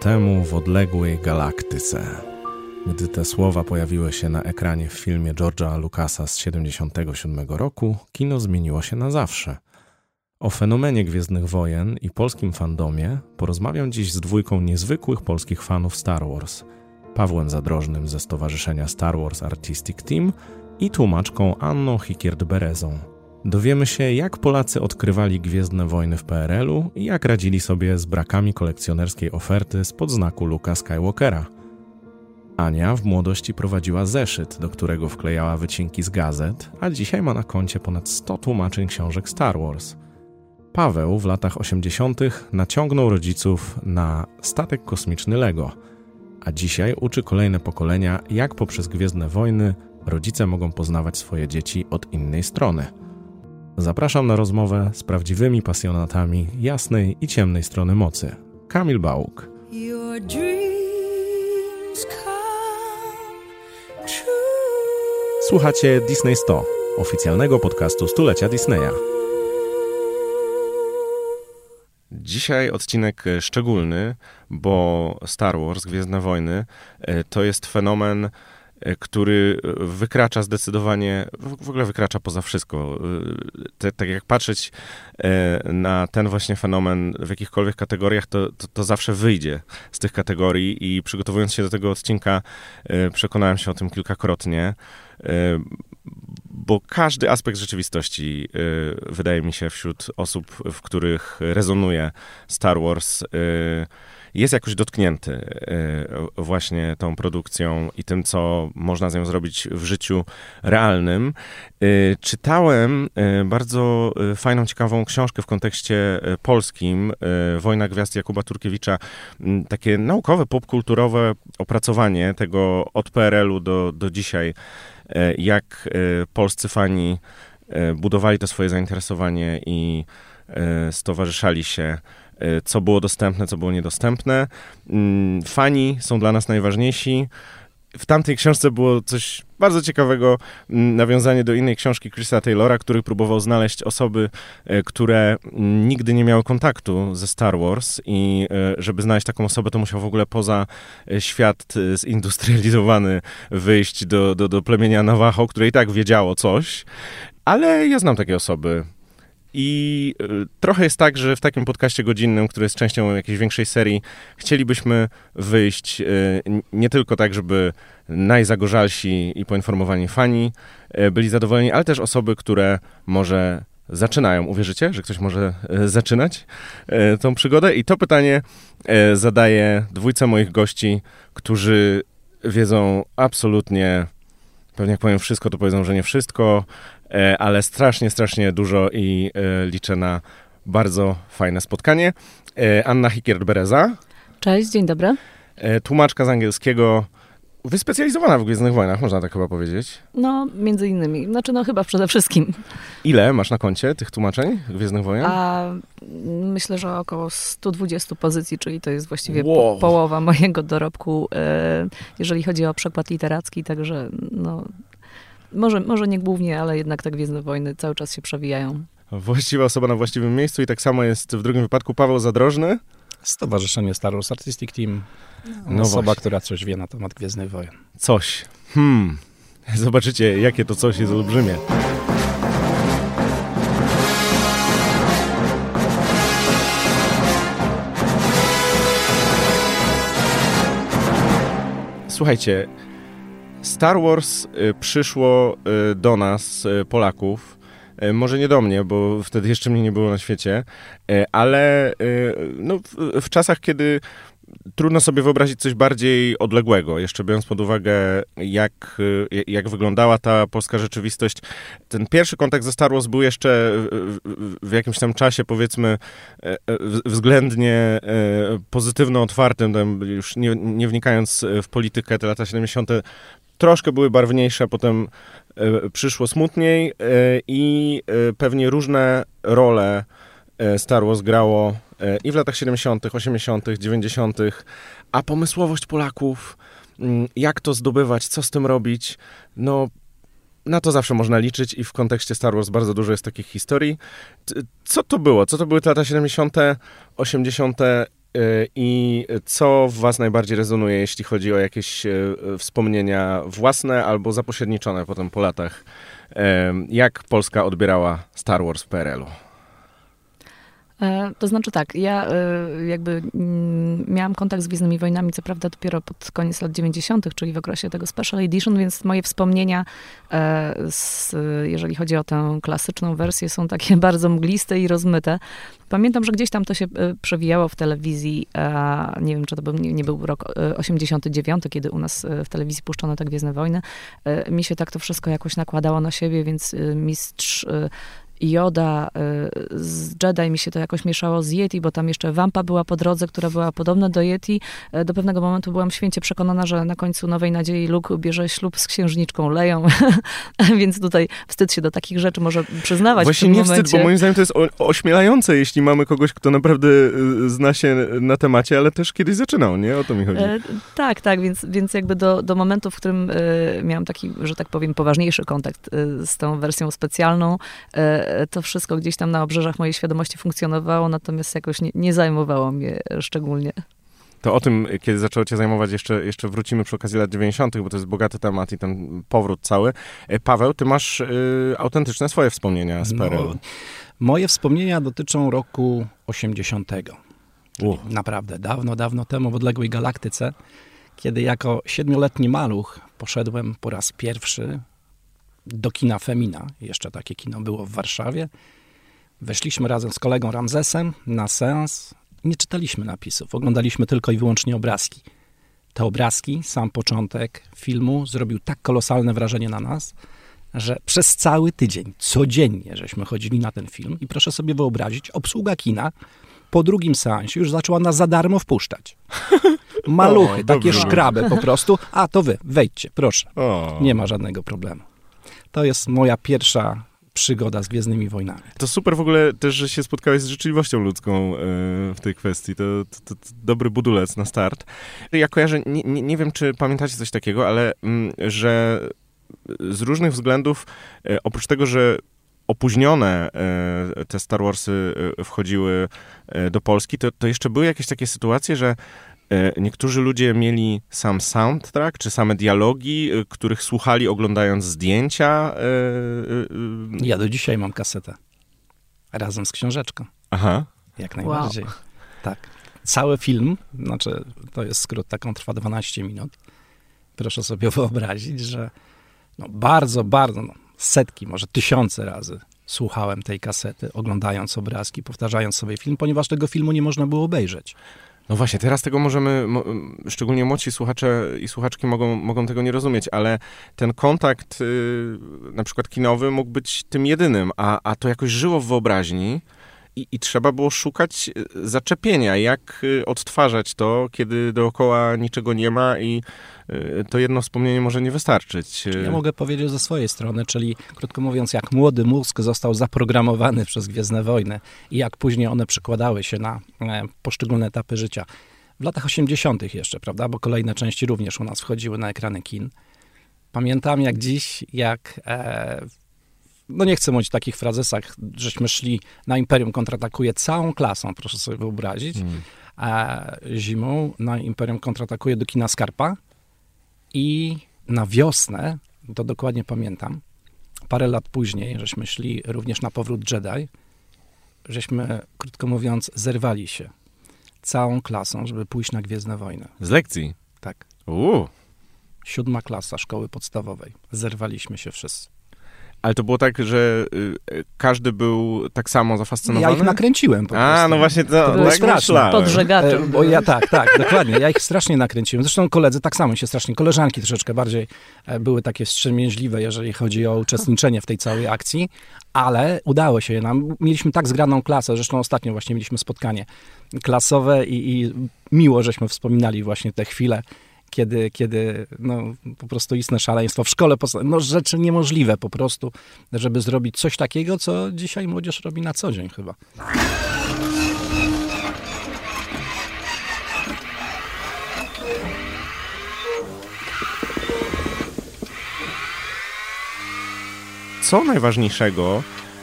Temu w odległej galaktyce. Gdy te słowa pojawiły się na ekranie w filmie George'a Lucasa z 1977 roku, kino zmieniło się na zawsze. O fenomenie Gwiezdnych Wojen i polskim fandomie porozmawiam dziś z dwójką niezwykłych polskich fanów Star Wars. Pawłem Zadrożnym ze Stowarzyszenia Star Wars Artistic Team i tłumaczką Anną Hikierd-Berezą. Dowiemy się, jak Polacy odkrywali Gwiezdne Wojny w PRL-u i jak radzili sobie z brakami kolekcjonerskiej oferty spod znaku Luka Skywalkera. Ania w młodości prowadziła zeszyt, do którego wklejała wycinki z gazet, a dzisiaj ma na koncie ponad 100 tłumaczeń książek Star Wars. Paweł w latach 80. naciągnął rodziców na statek kosmiczny Lego, a dzisiaj uczy kolejne pokolenia, jak poprzez Gwiezdne Wojny rodzice mogą poznawać swoje dzieci od innej strony. Zapraszam na rozmowę z prawdziwymi pasjonatami jasnej i ciemnej strony mocy. Kamil Bałuk. Słuchacie Disney 100, oficjalnego podcastu stulecia Disneya. Dzisiaj odcinek szczególny, bo Star Wars, Gwiezdne Wojny, e, to jest fenomen E, który wykracza zdecydowanie, w ogóle wykracza poza wszystko. E, te, tak jak patrzeć e, na ten właśnie fenomen w jakichkolwiek kategoriach, to, to, to, zawsze wyjdzie z tych kategorii i przygotowując się do tego odcinka przekonałem się o tym kilkakrotnie, bo każdy aspekt rzeczywistości wydaje mi się wśród osób, w których rezonuje Star Wars, jest jakoś dotknięty e, właśnie tą produkcją i tym, co można z nią zrobić w życiu realnym. E, czytałem e, bardzo fajną, ciekawą książkę w kontekście polskim, Wojna Gwiazd Jakuba Turkiewicza, takie naukowe, popkulturowe opracowanie tego od PRL-u do, do dzisiaj, jak polscy fani budowali to swoje zainteresowanie i stowarzyszali się co było dostępne, co było niedostępne. Mm, fani są dla nas najważniejsi. W tamtej książce było coś bardzo ciekawego, mm, nawiązanie do innej książki Chrisa Taylora, który próbował znaleźć osoby, e, które mm, nigdy nie miały kontaktu ze Star Wars i e, żeby znaleźć taką osobę, to musiał w ogóle poza świat zindustrializowany wyjść do, do, do plemienia Navajo, które i tak wiedziało coś. Ale ja znam takie osoby. I y, trochę jest tak, że w takim podcaście godzinnym, który jest częścią jakiejś większej serii, chcielibyśmy wyjść y, nie tylko tak, żeby najzagorzalsi i poinformowani fani y, byli zadowoleni, ale też osoby, które może zaczynają. Uwierzycie, że ktoś może zaczynać tą przygodę? I to pytanie zadaję dwójce moich gości, którzy wiedzą absolutnie, pewnie jak powiem wszystko, to powiedzą, że nie wszystko, ale strasznie, strasznie dużo i e, liczę na bardzo fajne spotkanie. E, Anna Hikierd-Bereza. Cześć, dzień dobry. Tłumaczka z angielskiego, wyspecjalizowana w Gwiezdnych Wojnach, można tak chyba powiedzieć. No, między innymi. Znaczy, no chyba przede wszystkim. Ile masz na koncie tych tłumaczeń Gwiezdnych Wojen? A, myślę, że około 120 pozycji, czyli to jest właściwie wow. po, połowa mojego dorobku, jeżeli chodzi o przekład literacki, także no, może, może nie głównie, ale jednak tak Gwiezdne Wojny cały czas się przewijają. Właściwa osoba na właściwym miejscu i tak samo jest w drugim wypadku Paweł Zadrożny. Stowarzyszenie Star Wars Artistic Team. No osoba, właśnie. która coś wie na temat Gwiezdnych Wojen. Coś. Hmm. Zobaczycie, jakie to coś jest olbrzymie. Słuchajcie, Star Wars y, przyszło y, do nas, y, Polaków, może nie do mnie, bo wtedy jeszcze mnie nie było na świecie, ale no, w, w czasach, kiedy trudno sobie wyobrazić coś bardziej odległego, jeszcze biorąc pod uwagę, jak, jak wyglądała ta polska rzeczywistość. Ten pierwszy kontakt ze Star Wars był jeszcze w jakimś tam czasie, powiedzmy, względnie pozytywno otwartym, już nie, nie wnikając w politykę, te lata 70 troszkę były barwniejsze, potem e, przyszło smutniej e, i e, pewnie różne role Star Wars grało i w latach 70., 80., 90., a pomysłowość Polaków, mm, jak to zdobywać, co z tym robić, no na to zawsze można liczyć i w kontekście Star Wars bardzo dużo jest takich historii. Co to było? Co to były te lata 70., 80., I co w was najbardziej rezonuje, jeśli chodzi o jakieś wspomnienia własne albo zapośredniczone potem po latach? Jak Polska odbierała Star Wars w PRL-u? E, to znaczy tak, ja e, jakby mm, miałam kontakt z Gwiezdnymi Wojnami, co prawda dopiero pod koniec lat 90., czyli w okresie tego Special Edition, więc moje wspomnienia, e, z, jeżeli chodzi o tę klasyczną wersję, są takie bardzo mgliste i rozmyte. Pamiętam, że gdzieś tam to się przewijało w telewizji, nie wiem, czy to był, nie, był rok 89, kiedy u nas w telewizji puszczono te Gwiezdne Wojny. Mi się tak to wszystko jakoś nakładało na siebie, więc mistrz Joda y, z Jedi mi się to jakoś mieszało z Yeti, bo tam jeszcze Wampa była po drodze, która była podobna do Yeti. E, do pewnego momentu byłam święcie przekonana, że na końcu Nowej Nadziei Luke bierze ślub z księżniczką Leją, więc tutaj wstyd się do takich rzeczy może przyznawać Właśnie nie momencie. wstyd, bo moim zdaniem to jest ośmielające, jeśli mamy kogoś, kto naprawdę y, zna się na temacie, ale też kiedyś zaczynał, nie? O to mi chodzi. E, tak, tak, więc, więc jakby do, do momentu, w którym y, miałam taki, że tak powiem, poważniejszy kontakt y, z tą wersją specjalną, to wszystko gdzieś tam na obrzeżach mojej świadomości funkcjonowało, natomiast jakoś nie, nie zajmowało mnie szczególnie. To o tym, kiedy zaczęło cię zajmować, jeszcze, jeszcze wrócimy przy okazji lat 90., bo to jest bogaty temat i ten powrót cały. E, Paweł, ty masz y, autentyczne swoje wspomnienia z PRL. No, moje wspomnienia dotyczą roku 80. Naprawdę, dawno, dawno temu w odległej galaktyce, kiedy jako siedmioletni maluch poszedłem po raz pierwszy do kina Femina. Jeszcze takie kino było w Warszawie. Weszliśmy razem z kolegą Ramzesem na seans. Nie czytaliśmy napisów, oglądaliśmy tylko i wyłącznie obrazki. Te obrazki, sam początek filmu zrobił tak kolosalne wrażenie na nas, że przez cały tydzień, codziennie, żeśmy chodzili na ten film i proszę sobie wyobrazić, obsługa kina po drugim seansie już zaczęła nas za darmo wpuszczać. Maluchy, o, takie szkraby po prostu. A, to wy, wejdźcie, proszę. O. Nie ma żadnego problemu. To jest moja pierwsza przygoda z Gwiezdnymi Wojnami. To super w ogóle też, że się spotkałeś z rzeczywistością ludzką e, w tej kwestii. To, to, to, dobry budulec na start. Ja kojarzę, nie, nie, wiem, czy pamiętacie coś takiego, ale mm, że z różnych względów, e, oprócz tego, że opóźnione e, te Star Warsy wchodziły do Polski, to, to jeszcze były jakieś takie sytuacje, że niektórzy ludzie mieli sam soundtrack, czy same dialogi, e, których słuchali oglądając zdjęcia. E, ja do dzisiaj mam kasetę. Razem z książeczką. Aha. Jak najbardziej. Wow. Tak. Cały film, znaczy to jest skrót, taką trwa 12 minut. Proszę sobie wyobrazić, że no bardzo, bardzo, no setki, może tysiące razy słuchałem tej kasety, oglądając obrazki, powtarzając sobie film, ponieważ tego filmu nie można było obejrzeć. No właśnie, teraz tego możemy, szczególnie młodsi słuchacze i słuchaczki mogą, mogą tego nie rozumieć, ale ten kontakt y, na przykład kinowy mógł być tym jedynym, a, a to jakoś żyło w wyobraźni i, i trzeba było szukać y, zaczepienia, jak y, odtwarzać to, kiedy dookoła niczego nie ma i y, to jedno wspomnienie może nie wystarczyć. Ja mogę powiedzieć ze swojej strony, czyli krótko mówiąc, jak młody mózg został zaprogramowany przez Gwiezdne Wojny i jak później one przekładały się na e, poszczególne etapy życia. W latach 80. jeszcze, prawda, bo kolejne części również u nas wchodziły na ekrany kin. Pamiętam jak dziś, jak e, no nie chcę mówić w takich frazesach, żeśmy szli na Imperium kontratakuje całą klasą, proszę sobie wyobrazić. Hmm. A zimą na Imperium kontratakuje do kina Skarpa i na wiosnę, to dokładnie pamiętam, parę lat później, żeśmy szli również na powrót Jedi, żeśmy, krótko mówiąc, zerwali się całą klasą, żeby pójść na Gwiezdne Wojny. Z lekcji? Tak. Uuu. Siódma klasa szkoły podstawowej. Zerwaliśmy się wszyscy. Ale to było tak, że y, każdy był tak samo zafascynowany? Ja ich nakręciłem po prostu. A, no właśnie to, to było tak straszne. Podżegaczem. E, bo ja tak, tak, dokładnie. Ja ich strasznie nakręciłem. Zresztą koledzy tak samo się strasznie, koleżanki troszeczkę bardziej e, były takie wstrzemięźliwe, jeżeli chodzi o uczestniczenie w tej całej akcji, ale udało się nam. Mieliśmy tak zgraną klasę, zresztą ostatnio właśnie mieliśmy spotkanie klasowe i, i miło, żeśmy wspominali właśnie te chwile, kiedy, kiedy no, po prostu istne szaleństwo w szkole, no rzeczy niemożliwe po prostu, żeby zrobić coś takiego, co dzisiaj młodzież robi na co dzień chyba. Co najważniejszego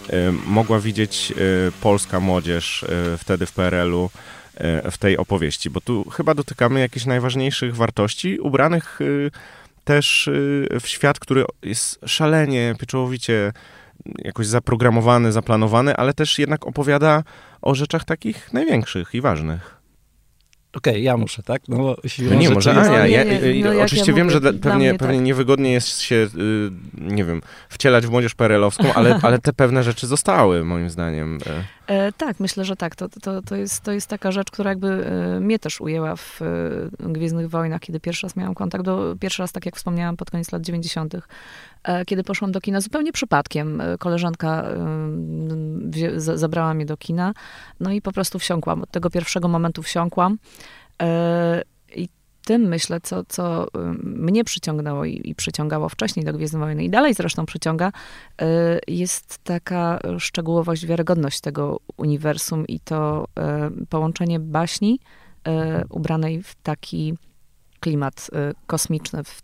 y, mogła widzieć y, polska młodzież y, wtedy w PRL-u w tej opowieści, bo tu chyba dotykamy jakichś najważniejszych wartości, ubranych też w świat, który jest szalenie, pieczołowicie jakoś zaprogramowany, zaplanowany, ale też jednak opowiada o rzeczach takich największych i ważnych. Okej, okay, ja muszę, tak? No, bo no nie, może Ania. Ja, no, oczywiście ja wiem, że pewnie, tak. pewnie niewygodnie jest się, y, nie wiem, wcielać w młodzież perelowską, ale, ale te pewne rzeczy zostały, moim zdaniem. E, tak, myślę, że tak. To, to, to, jest, to jest taka rzecz, która jakby e, mnie też ujęła w e, Gwiezdnych Wojnach, kiedy pierwszy raz miałam kontakt. Do, pierwszy raz, tak jak wspomniałam, pod koniec lat 90., e, kiedy poszłam do kina zupełnie przypadkiem. E, koleżanka e, zabrała mnie do kina, no i po prostu wsiąkłam. Od tego pierwszego momentu wsiąkłam. Tym myślę, co, co mnie przyciągnęło i, i przyciągało wcześniej do Gwiezdnej Wojny i dalej zresztą przyciąga, y, jest taka szczegółowość, wiarygodność tego uniwersum i to y, połączenie baśni y, ubranej w taki klimat kosmiczny, w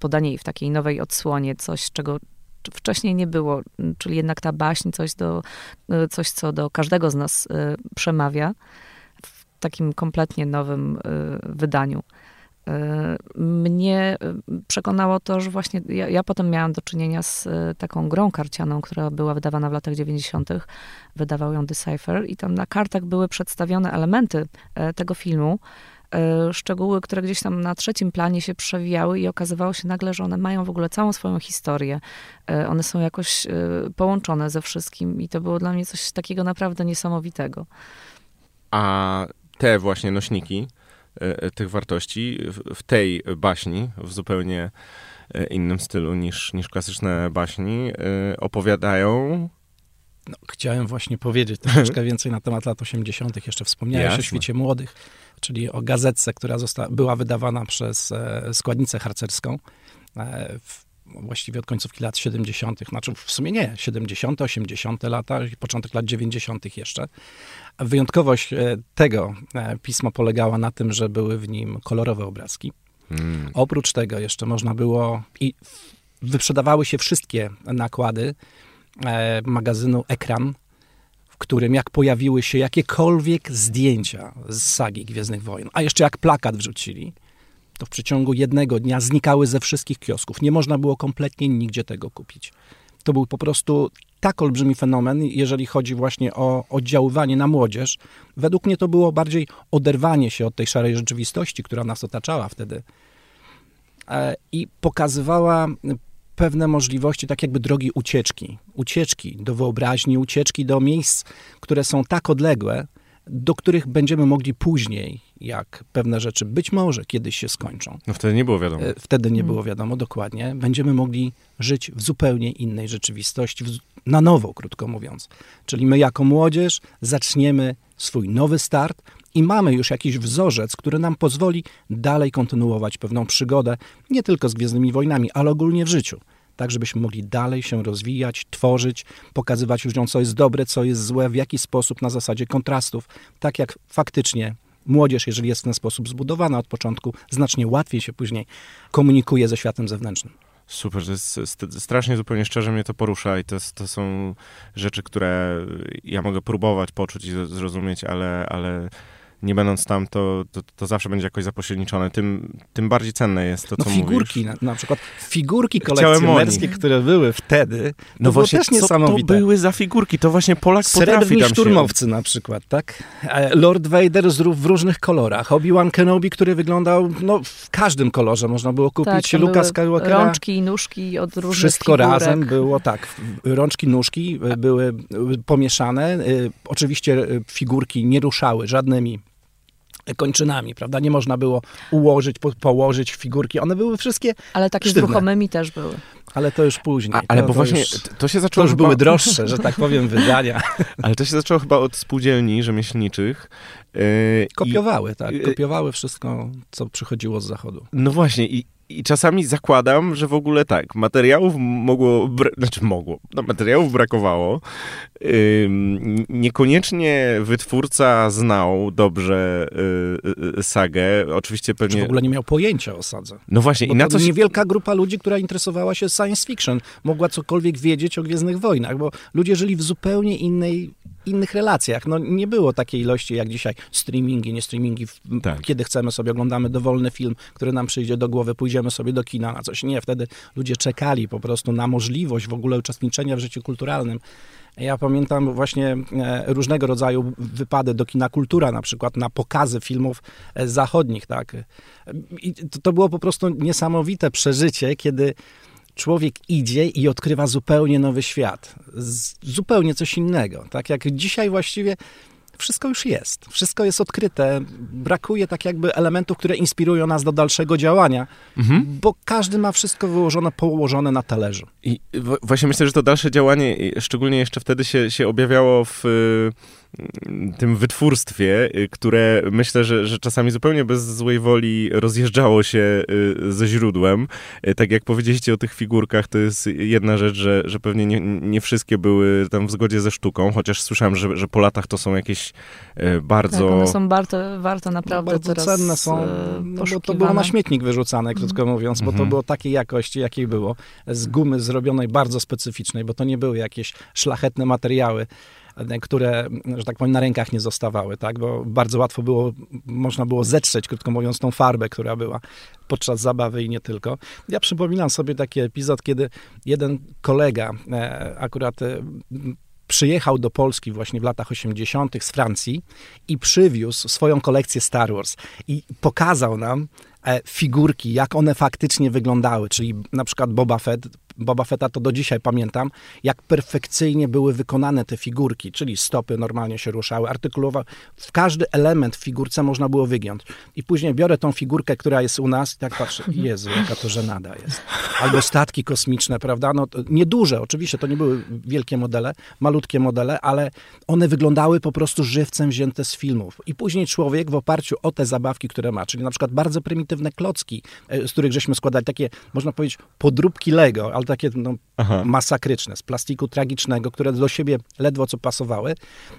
podanie jej w takiej nowej odsłonie, coś, czego wcześniej nie było, czyli jednak ta baśń, coś, do, coś co do każdego z nas przemawia w takim kompletnie nowym wydaniu. Mnie przekonało to, że właśnie ja, ja, potem miałam do czynienia z e, taką grą karcianą, która była wydawana w latach 90. Wydawał ją Decipher i tam na kartach były przedstawione elementy e, tego filmu, e, szczegóły, które gdzieś tam na trzecim planie się przewijały i okazywało się nagle, że one mają w ogóle całą swoją historię. One są jakoś połączone ze wszystkim i to było dla mnie coś takiego naprawdę niesamowitego. A te właśnie nośniki, E, e, tych wartości w tej baśni, w zupełnie e, innym stylu niż, niż klasyczne baśni, opowiadają no, chciałem właśnie powiedzieć troszeczkę więcej na temat lat 80. Jeszcze wspomniałeś Jasne. o świecie młodych, czyli o gazetce, która została, była wydawana przez składnicę harcerską w właściwie od końcówki lat 70., znaczy w sumie nie, 70., 80. lata i początek lat 90. jeszcze. Wyjątkowość e, tego e, pisma polegała na tym, że były w nim kolorowe obrazki. Hmm. Oprócz tego jeszcze można było i wyprzedawały się wszystkie nakłady e, magazynu Ekran, w którym jak pojawiły się jakiekolwiek zdjęcia z sagi Gwiezdnych Wojen, a jeszcze jak plakat wrzucili, to w przeciągu jednego dnia znikały ze wszystkich kiosków. Nie można było kompletnie nigdzie tego kupić. To był po prostu tak olbrzymi fenomen, jeżeli chodzi właśnie o oddziaływanie na młodzież. Według mnie to było bardziej oderwanie się od tej szarej rzeczywistości, która nas otaczała wtedy e, i pokazywała pewne możliwości, tak jakby drogi ucieczki. Ucieczki do wyobraźni, ucieczki do miejsc, które są tak odległe, do których będziemy mogli później, jak pewne rzeczy być może kiedyś się skończą. No wtedy nie było wiadomo. E, wtedy nie było wiadomo, dokładnie. Będziemy mogli żyć w zupełnie innej rzeczywistości, na nowo, krótko mówiąc. Czyli my jako młodzież zaczniemy swój nowy start i mamy już jakiś wzorzec, który nam pozwoli dalej kontynuować pewną przygodę, nie tylko z Gwiezdnymi Wojnami, ale ogólnie w życiu tak żebyśmy mogli dalej się rozwijać, tworzyć, pokazywać ludziom, co jest dobre, co jest złe, w jaki sposób na zasadzie kontrastów, tak jak faktycznie młodzież, jeżeli jest w ten sposób zbudowana od początku, znacznie łatwiej się później komunikuje ze światem zewnętrznym. Super, to jest strasznie zupełnie szczerze mnie to porusza i to, to są rzeczy, które ja mogę próbować poczuć i zrozumieć, ale, ale nie będąc tam, to, to, to, zawsze będzie jakoś zapośredniczone. Tym, tym bardziej cenne jest to, no, co figurki, na, na, przykład figurki kolekcjonerskie, które były wtedy, no właśnie, też niesamowite. to były za figurki? To właśnie Polak Srebrni potrafi tam szturmowcy się... na przykład, tak? E, Lord Vader z, w różnych kolorach. Obi-Wan Kenobi, który wyglądał no, w każdym kolorze. Można było kupić tak, Luka Skywalkera. Rączki i nóżki od różnych Wszystko figurek. razem było, tak. Rączki, nóżki były pomieszane. E, oczywiście e, figurki nie ruszały żadnymi kończynami, prawda? Nie można było ułożyć, po, położyć figurki. One były wszystkie Ale takie sztywne. z ruchomymi też były. Ale to już później. A, ale to, bo to właśnie już, to się zaczęło. To już chyba... były droższe, że tak powiem, wydania. ale to się zaczęło chyba od spółdzielni rzemieślniczych. Yy, kopiowały, i, tak. Kopiowały wszystko, co przychodziło z zachodu. No właśnie, i, i czasami zakładam, że w ogóle tak, materiałów mogło, znaczy mogło, no materiałów brakowało. Ym, niekoniecznie wytwórca znał dobrze y, y, sagę. Oczywiście pewnie... Czy w ogóle nie miał pojęcia o sadze. No właśnie. Bo i na coś... Niewielka grupa ludzi, która interesowała się science fiction, mogła cokolwiek wiedzieć o Gwiezdnych Wojnach, bo ludzie żyli w zupełnie innej innych relacjach. No, nie było takiej ilości jak dzisiaj streamingi, nie streamingi, tak. kiedy chcemy sobie oglądamy dowolny film, który nam przyjdzie do głowy, pójdziemy sobie do kina na coś. Nie, wtedy ludzie czekali po prostu na możliwość w ogóle uczestniczenia w życiu kulturalnym. Ja pamiętam właśnie e, różnego rodzaju wypady do kina kultura, na przykład na pokazy filmów e, zachodnich, tak. I to było po prostu niesamowite przeżycie, kiedy człowiek idzie i odkrywa zupełnie nowy świat, zupełnie coś innego. Tak jak dzisiaj właściwie wszystko już jest, wszystko jest odkryte. Brakuje tak jakby elementów, które inspirują nas do dalszego działania, mhm. bo każdy ma wszystko wyłożone, położone na talerzu. I właśnie myślę, że to dalsze działanie, szczególnie jeszcze wtedy się, się objawiało w tym wytwórstwie, y, które myślę, że, że czasami zupełnie bez złej woli rozjeżdżało się y, ze źródłem. Y, tak jak powiedzieliście o tych figurkach, to jest jedna rzecz, że, że pewnie nie, nie wszystkie były tam w zgodzie ze sztuką, chociaż słyszałem, że, że po latach to są jakieś bardzo... Tak, one są bardzo, warto naprawdę no, bardzo cenne są, no, bo to było na śmietnik wyrzucane, krótko mhm. mówiąc, bo to mhm. było takiej jakości, jakiej było, z gumy zrobionej bardzo specyficznej, bo to nie były jakieś szlachetne materiały które, że tak powiem, na rękach nie zostawały, tak? Bo bardzo łatwo było, można było zetrzeć, krótko mówiąc, tą farbę, która była podczas zabawy i nie tylko. Ja przypominam sobie taki epizod, kiedy jeden kolega e, akurat e, przyjechał do Polski właśnie w latach 80. z Francji i przywiózł swoją kolekcję Star Wars i pokazał nam e, figurki, jak one faktycznie wyglądały, czyli na przykład Boba Fett Boba Fetta to do dzisiaj pamiętam, jak perfekcyjnie były wykonane te figurki, czyli stopy normalnie się ruszały, artykulowa, w każdy element w figurce można było wygiąć. I później biorę tą figurkę, która jest u nas i tak patrzę. Jezu, jaka to żenada jest. Albo statki kosmiczne, prawda? No, nieduże, oczywiście, to nie były wielkie modele, malutkie modele, ale one wyglądały po prostu żywcem wzięte z filmów. I później człowiek w oparciu o te zabawki, które ma, czyli na przykład bardzo prymitywne klocki, e, z których żeśmy składali, takie, można powiedzieć, podróbki Lego, ale takie no, masakryczne, z plastiku tragicznego, które do siebie ledwo co pasowały.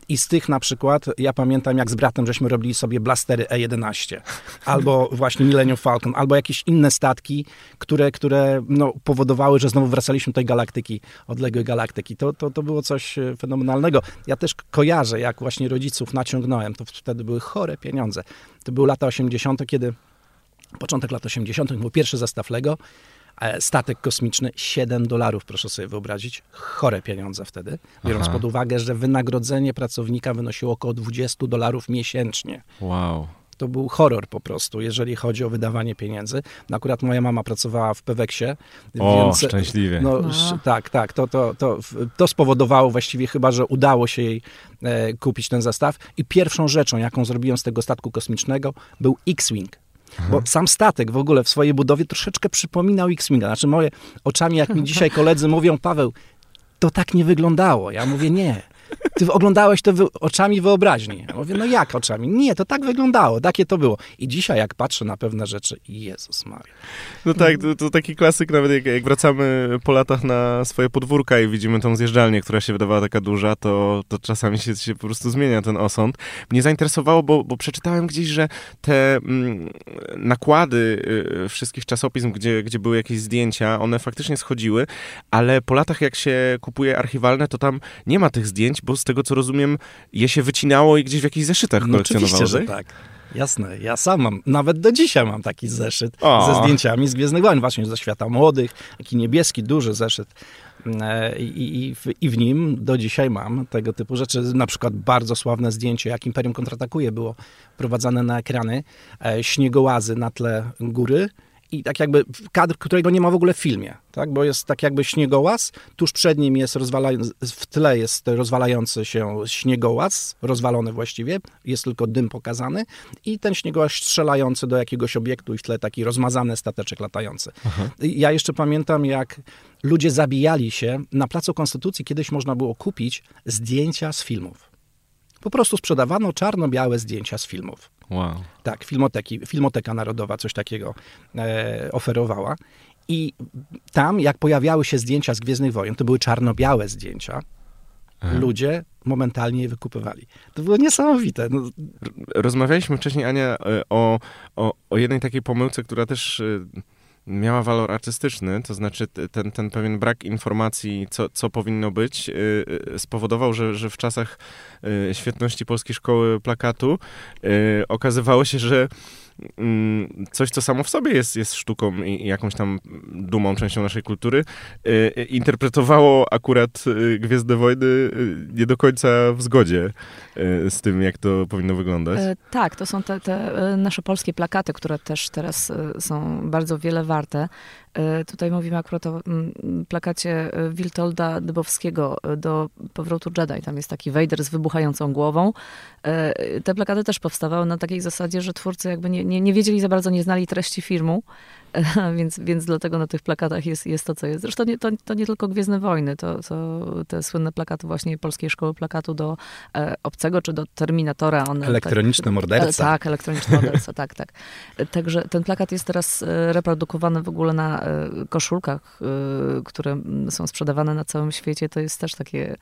I z tych na przykład, ja pamiętam jak z bratem żeśmy robili sobie blastery E11, albo właśnie Millennium Falcon, albo jakieś inne statki, które, które no, powodowały, że znowu wracaliśmy do tej galaktyki, odległej galaktyki. To, to, to było coś e, fenomenalnego. Ja też kojarzę, jak właśnie rodziców naciągnąłem, to wtedy były chore pieniądze. To były lata 80., kiedy początek lat 80., był pierwszy zestaw Lego statek kosmiczny 7 dolarów, proszę sobie wyobrazić. Chore pieniądze wtedy, biorąc Aha. pod uwagę, że wynagrodzenie pracownika wynosiło około 20 dolarów miesięcznie. Wow. To był horror po prostu, jeżeli chodzi o wydawanie pieniędzy. No akurat moja mama pracowała w Peweksie. O, więc, szczęśliwie. No, no. Tak, tak. To, to, to, to spowodowało właściwie chyba, że udało się jej e, kupić ten zestaw. I pierwszą rzeczą, jaką zrobiłem z tego statku kosmicznego, był X-Wing. Bo sam statek w ogóle w swojej budowie troszeczkę przypominał X-Winga. Znaczy moje oczami, jak mi dzisiaj koledzy mówią, Paweł, to tak nie wyglądało. Ja mówię, nie. Ty oglądałeś to oczami wyobraźni. Ja mówię, no jak oczami? Nie, to tak wyglądało, takie to było. I dzisiaj jak patrzę na pewne rzeczy, Jezus Maria. No tak, to, to taki klasyk, nawet jak, jak, wracamy po latach na swoje podwórka i widzimy tą zjeżdżalnię, która się wydawała taka duża, to, to czasami się, się po prostu zmienia ten osąd. Mnie zainteresowało, bo, bo przeczytałem gdzieś, że te mm, nakłady y, wszystkich czasopism, gdzie, gdzie były jakieś zdjęcia, one faktycznie schodziły, ale po latach jak się kupuje archiwalne, to tam nie ma tych zdjęć, bo z tego co rozumiem, je się wycinało i gdzieś w jakichś zeszytach no kolekcjonowało. Oczywiście, że tak. Jasne, ja sam mam, nawet do dzisiaj mam taki zeszyt o. ze zdjęciami z Gwiezdnych Wojen, właśnie ze Świata Młodych, taki niebieski, duży zeszyt. E, I, i, w, I, w, nim do dzisiaj mam tego typu rzeczy. Na przykład bardzo sławne zdjęcie, jak Imperium kontratakuje, było prowadzone na ekrany. E, śniegołazy na tle góry i tak jakby kadr, którego nie ma w ogóle w filmie, tak? bo jest tak jakby śniegołaz, tuż przed nim jest rozwalający, w tle jest rozwalający się śniegołaz, rozwalony właściwie, jest tylko dym pokazany i ten śniegołaz strzelający do jakiegoś obiektu i w tle taki rozmazany stateczek latający. Aha. Ja jeszcze pamiętam, jak ludzie zabijali się. Na Placu Konstytucji kiedyś można było kupić zdjęcia z filmów. Po prostu sprzedawano czarno-białe zdjęcia z filmów. Wow. Tak, filmoteki, Filmoteka Narodowa coś takiego e, oferowała. I tam, jak pojawiały się zdjęcia z Gwiezdnych Wojen, to były czarno-białe zdjęcia, Aha. ludzie momentalnie je wykupywali. To było niesamowite. No. Rozmawialiśmy wcześniej, Ania, e, o, o, o jednej takiej pomyłce, która też e, miała walor artystyczny, to znaczy ten, ten pewien brak informacji, co, co powinno być, y, y, spowodował, że, że w czasach y, świetności Polskiej Szkoły Plakatu okazywało się, że coś, co samo w sobie jest, jest sztuką i jakąś tam dumą, częścią naszej kultury, y, interpretowało akurat y, Gwiezdne Wojny y, nie do końca w zgodzie z tym, jak to powinno wyglądać. E, tak, to są te, te nasze polskie plakaty, które też teraz są bardzo wiele warte. E, tutaj mówimy akurat o mm, plakacie e, Wiltolda Dybowskiego e, do Powrotu Jedi. Tam jest taki Vader z wybuchającą głową. Te plakaty też powstawały na takiej zasadzie, że twórcy jakby nie, nie, nie wiedzieli za bardzo, nie znali treści filmu więc, więc dlatego na tych plakatach jest, jest to, co jest. Zresztą nie, to, to nie tylko Gwiezdne Wojny, to, to te słynne plakaty właśnie Polskiej Szkoły Plakatu do e, Obcego czy do Terminatora. One, elektroniczny tak, morderca. E, tak, elektroniczny morderca, tak, tak. Także ten plakat jest teraz e, reprodukowany w ogóle na e, koszulkach, e, które są sprzedawane na całym świecie. To jest też takie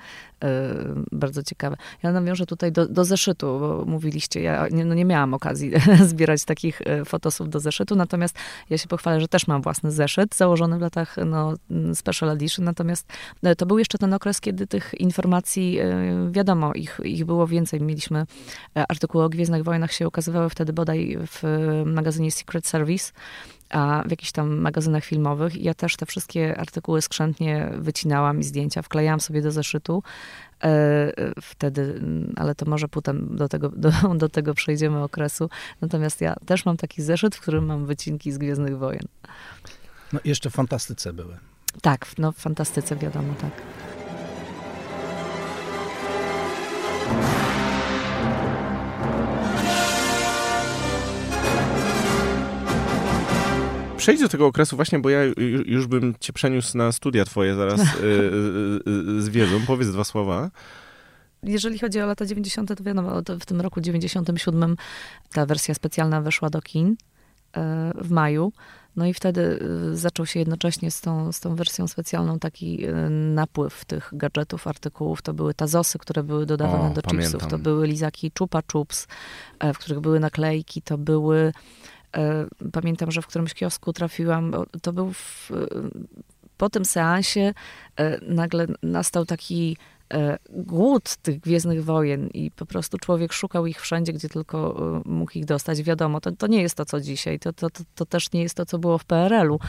e, bardzo ciekawe. Ja nawiążę tutaj do, do zeszytu, bo mówiliście, ja nie, no nie miałam okazji zbierać takich fotosów do zeszytu, natomiast ja się pochwaliłam pochwalę, że też mam własny zeszyt założony w latach no, Special Edition, natomiast e, to był jeszcze ten okres, kiedy tych informacji, e, wiadomo, ich, ich było więcej. Mieliśmy e, artykuły o Gwiezdnych Wojnach się ukazywały wtedy bodaj w magazynie Secret Service, a w jakichś tam magazynach filmowych. Ja też te wszystkie artykuły skrzętnie wycinałam i zdjęcia wklejałam sobie do zeszytu. Wtedy, ale to może potem do tego, do, do tego przejdziemy okresu. Natomiast ja też mam taki zeszyt, w którym mam wycinki z Gwiezdnych Wojen. No jeszcze w fantastyce były. Tak, no w fantastyce wiadomo, tak. Przejdź do tego okresu właśnie, bo ja już bym cię przeniósł na studia twoje zaraz y, y, y, z wiedzą. Powiedz dwa słowa jeżeli chodzi o lata 90., to wiadomo, w tym roku 97 ta wersja specjalna weszła do kin w maju. No i wtedy zaczął się jednocześnie z tą, z tą wersją specjalną taki napływ tych gadżetów, artykułów. To były tazosy, które były dodawane o, do pamiętam. chipsów. To były lizaki Chupa Chups, e, w których były naklejki. To były E, pamiętam, że w którymś kiosku trafiłam, to był w, po tym seansie e, nagle nastał taki e, głód tych Gwiezdnych Wojen i po prostu człowiek szukał ich wszędzie, gdzie tylko mógł ich dostać. Wiadomo, to, to nie jest to, co dzisiaj. To, to, to, to też nie jest to, co było w PRL-u.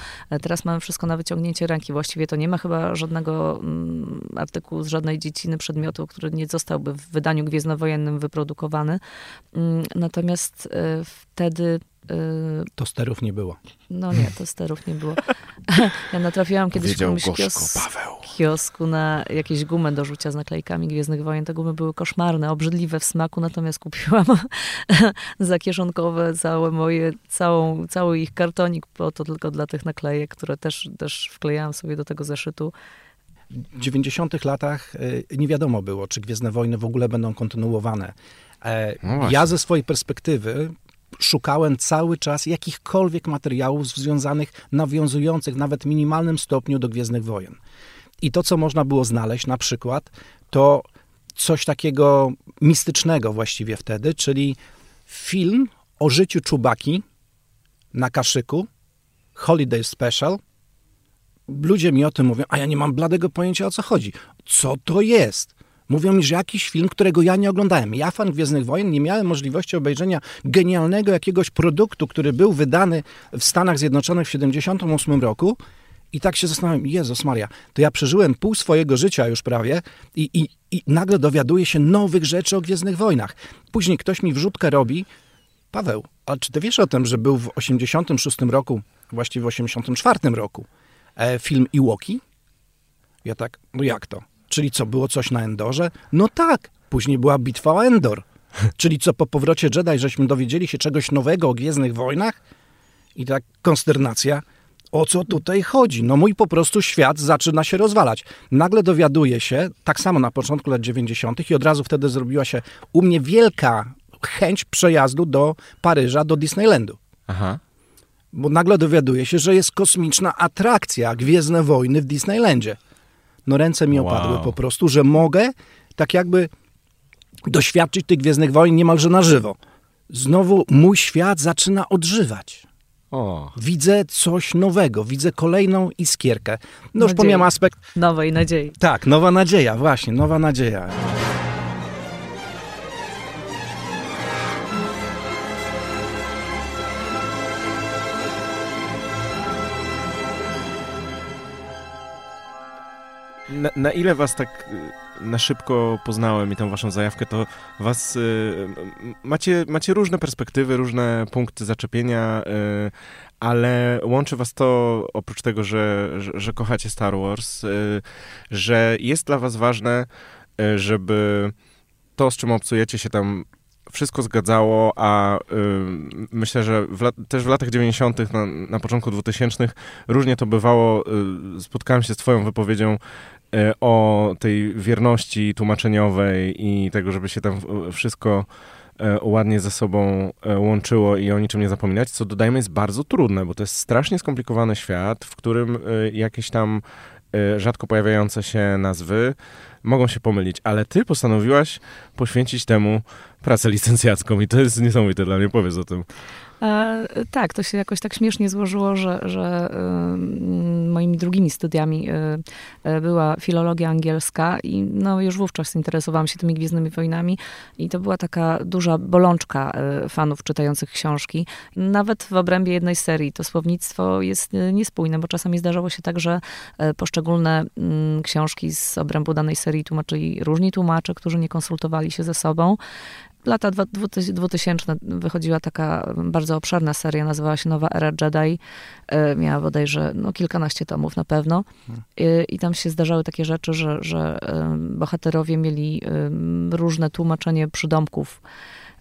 Teraz mamy wszystko na wyciągnięcie ręki. Właściwie to nie ma chyba żadnego mm, artykułu z żadnej dziedziny przedmiotu, który nie zostałby w wydaniu gwiezdnowojennym wyprodukowany. Mm, natomiast wtedy Y, to sterów nie było. No nie, to sterów nie było. Ja natrafiłam kiedyś w jakimś kios kiosku na jakieś gumę do rzucia z naklejkami Gwiezdnych Wojen. Te gumy były koszmarne, obrzydliwe w smaku, natomiast kupiłam zakieszonkowe całe moje, całą, cały ich kartonik, po to tylko dla tych naklejek, które też, też wklejałam sobie do tego zeszytu. W 90 latach y, nie wiadomo było, czy Gwiezdne Wojny w ogóle będą kontynuowane. E, no ja ze swojej perspektywy szukałem cały czas jakichkolwiek materiałów związanych, nawiązujących nawet w minimalnym stopniu do Gwiezdnych Wojen. I to, co można było znaleźć na przykład, to coś takiego mistycznego właściwie wtedy, czyli film o życiu Czubaki na kaszyku, Holiday Special. Ludzie mi o tym mówią, a ja nie mam bladego pojęcia o co chodzi. Co to jest? Mówią mi, że jakiś film, którego ja nie oglądałem. Ja, fan Gwiezdnych Wojen, nie miałem możliwości obejrzenia genialnego jakiegoś produktu, który był wydany w Stanach Zjednoczonych w 1978 roku. I tak się zastanawiam, Jezus Maria, to ja przeżyłem pół swojego życia już prawie i, i, i nagle dowiaduję się nowych rzeczy o Gwiezdnych Wojnach. Później ktoś mi wrzutkę robi, Paweł, a czy ty wiesz o tym, że był w 86 roku, właściwie w 84 roku, e, film Iwoki? Ja tak, no jak to? Czyli co, było coś na Endorze? No tak, później była bitwa o Endor. Czyli co, po powrocie Jedi, żeśmy dowiedzieli się czegoś nowego o Gwiezdnych Wojnach? I tak konsternacja, o co tutaj chodzi? No mój po prostu świat zaczyna się rozwalać. Nagle dowiaduję się, tak samo na początku lat 90. i od razu wtedy zrobiła się u mnie wielka chęć przejazdu do Paryża, do Disneylandu. Aha. Bo nagle dowiaduję się, że jest kosmiczna atrakcja Gwiezdne Wojny w Disneylandzie no ręce mi opadły wow. po prostu, że mogę tak jakby doświadczyć tych Gwiezdnych Wojen niemalże na żywo. Znowu mój świat zaczyna odżywać. O. Widzę coś nowego, widzę kolejną iskierkę. No już pomijam aspekt... Nowej nadziei. Tak, nowa nadzieja, właśnie, nowa nadzieja. Na, na, ile was tak y, na szybko poznałem i tą waszą zajawkę, to was y, macie, macie różne perspektywy, różne punkty zaczepienia, y, ale łączy was to oprócz tego, że, że, że kochacie Star Wars, y, że jest dla was ważne, y, żeby to, z czym obcujecie się tam wszystko zgadzało, a y, myślę, że w też w latach 90., na, na początku 2000 różnie to bywało. Y, spotkałem się z Twoją wypowiedzią o tej wierności tłumaczeniowej i tego, żeby się tam wszystko y, ładnie ze sobą y, łączyło i o niczym nie zapominać, co dodajmy jest bardzo trudne, bo to jest strasznie skomplikowany świat, w którym y, jakieś tam rzadko pojawiające się nazwy mogą się pomylić, ale ty postanowiłaś poświęcić temu pracę licencjacką i to jest niesamowite dla mnie. Powiedz o tym. E, tak, to się jakoś tak śmiesznie złożyło, że, że moimi drugimi studiami y, y, była filologia angielska i no, już wówczas interesowałam się tymi Gwiezdnymi Wojnami i to była taka duża bolączka fanów czytających książki. Nawet w obrębie jednej serii to słownictwo jest niespójne, bo czasami zdarzało się tak, że poszczególne mm, książki z obrębu danej serii tłumaczyli różni tłumacze, którzy nie konsultowali się ze sobą lata 2000 wychodziła taka bardzo obszerna seria, nazywała się Nowa Era Jedi. E, miała bodajże no, kilkanaście tomów na pewno. I, I, tam się zdarzały takie rzeczy, że, że bohaterowie mieli różne tłumaczenie przydomków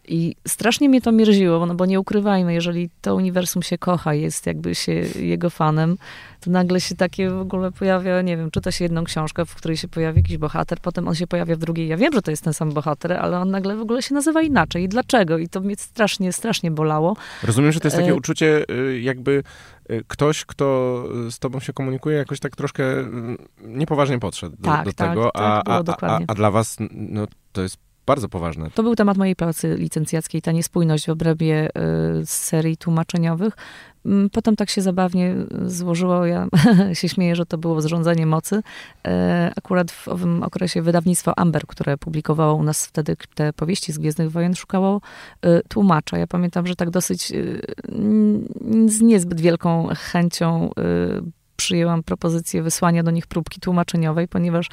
i strasznie mnie to mierziło, no bo nie ukrywajmy, jeżeli to uniwersum się kocha, jest jakby się jego fanem, to nagle się takie w ogóle pojawia, nie wiem, czyta się jedną książkę, w której się pojawi jakiś bohater, potem on się pojawia w drugiej. Ja wiem, że to jest ten sam bohater, ale on nagle w ogóle się nazywa inaczej. I dlaczego? I to mnie strasznie, strasznie bolało. Rozumiem, że to jest takie e... uczucie, y, jakby y, ktoś, kto z tobą się komunikuje, jakoś tak troszkę mm, niepoważnie podszedł do, tak, do tak, tego, tak, a, a, a, a, dla was no, to jest bardzo poważne. To był temat mojej pracy licencjackiej, ta niespójność w obrębie y, serii tłumaczeniowych. Mm, potem tak się zabawnie złożyło, ja się śmieję, że to było zrządzenie mocy. E, akurat w owym okresie wydawnictwo Amber, które publikowało u nas wtedy te powieści z Gwiezdnych Wojen, szukało y, tłumacza. Ja pamiętam, że tak dosyć y, z niezbyt wielką chęcią przyjęłam propozycję wysłania do nich próbki tłumaczeniowej, ponieważ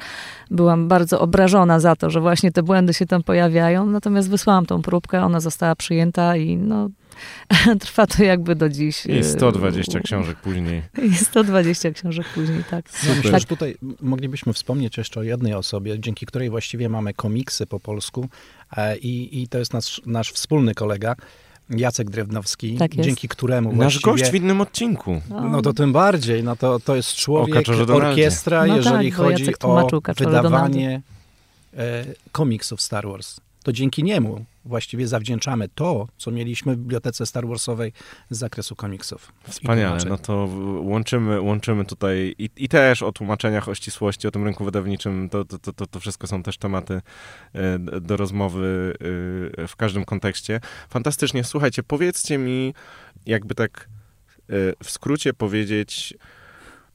byłam bardzo obrażona za to, że właśnie te błędy się tam pojawiają. Natomiast wysłałam tą próbkę, ona została przyjęta i no, trwa to jakby do dziś. I 120 e, książek później. I 120 książek później, tak. No, myślę, tak. że tutaj moglibyśmy wspomnieć jeszcze o jednej osobie, dzięki której właściwie mamy komiksy po polsku e, i, i to jest nasz, nasz wspólny kolega, Jacek Drewnowski, tak dzięki któremu Nasz gość w innym odcinku. No to tym bardziej, no to, to jest człowiek, orkiestra, no jeżeli tak, chodzi o wydawanie e, komiksów Star Wars. To dzięki niemu właściwie zawdzięczamy to, co mieliśmy w bibliotece Star Warsowej z zakresu komiksów. Wspaniale, no to łączymy, łączymy tutaj i, i, też o tłumaczeniach, o ścisłości, o tym rynku wydawniczym, to, to, to, to wszystko są też tematy e, do rozmowy e, w każdym kontekście. Fantastycznie, słuchajcie, powiedzcie mi, jakby tak e, w skrócie powiedzieć,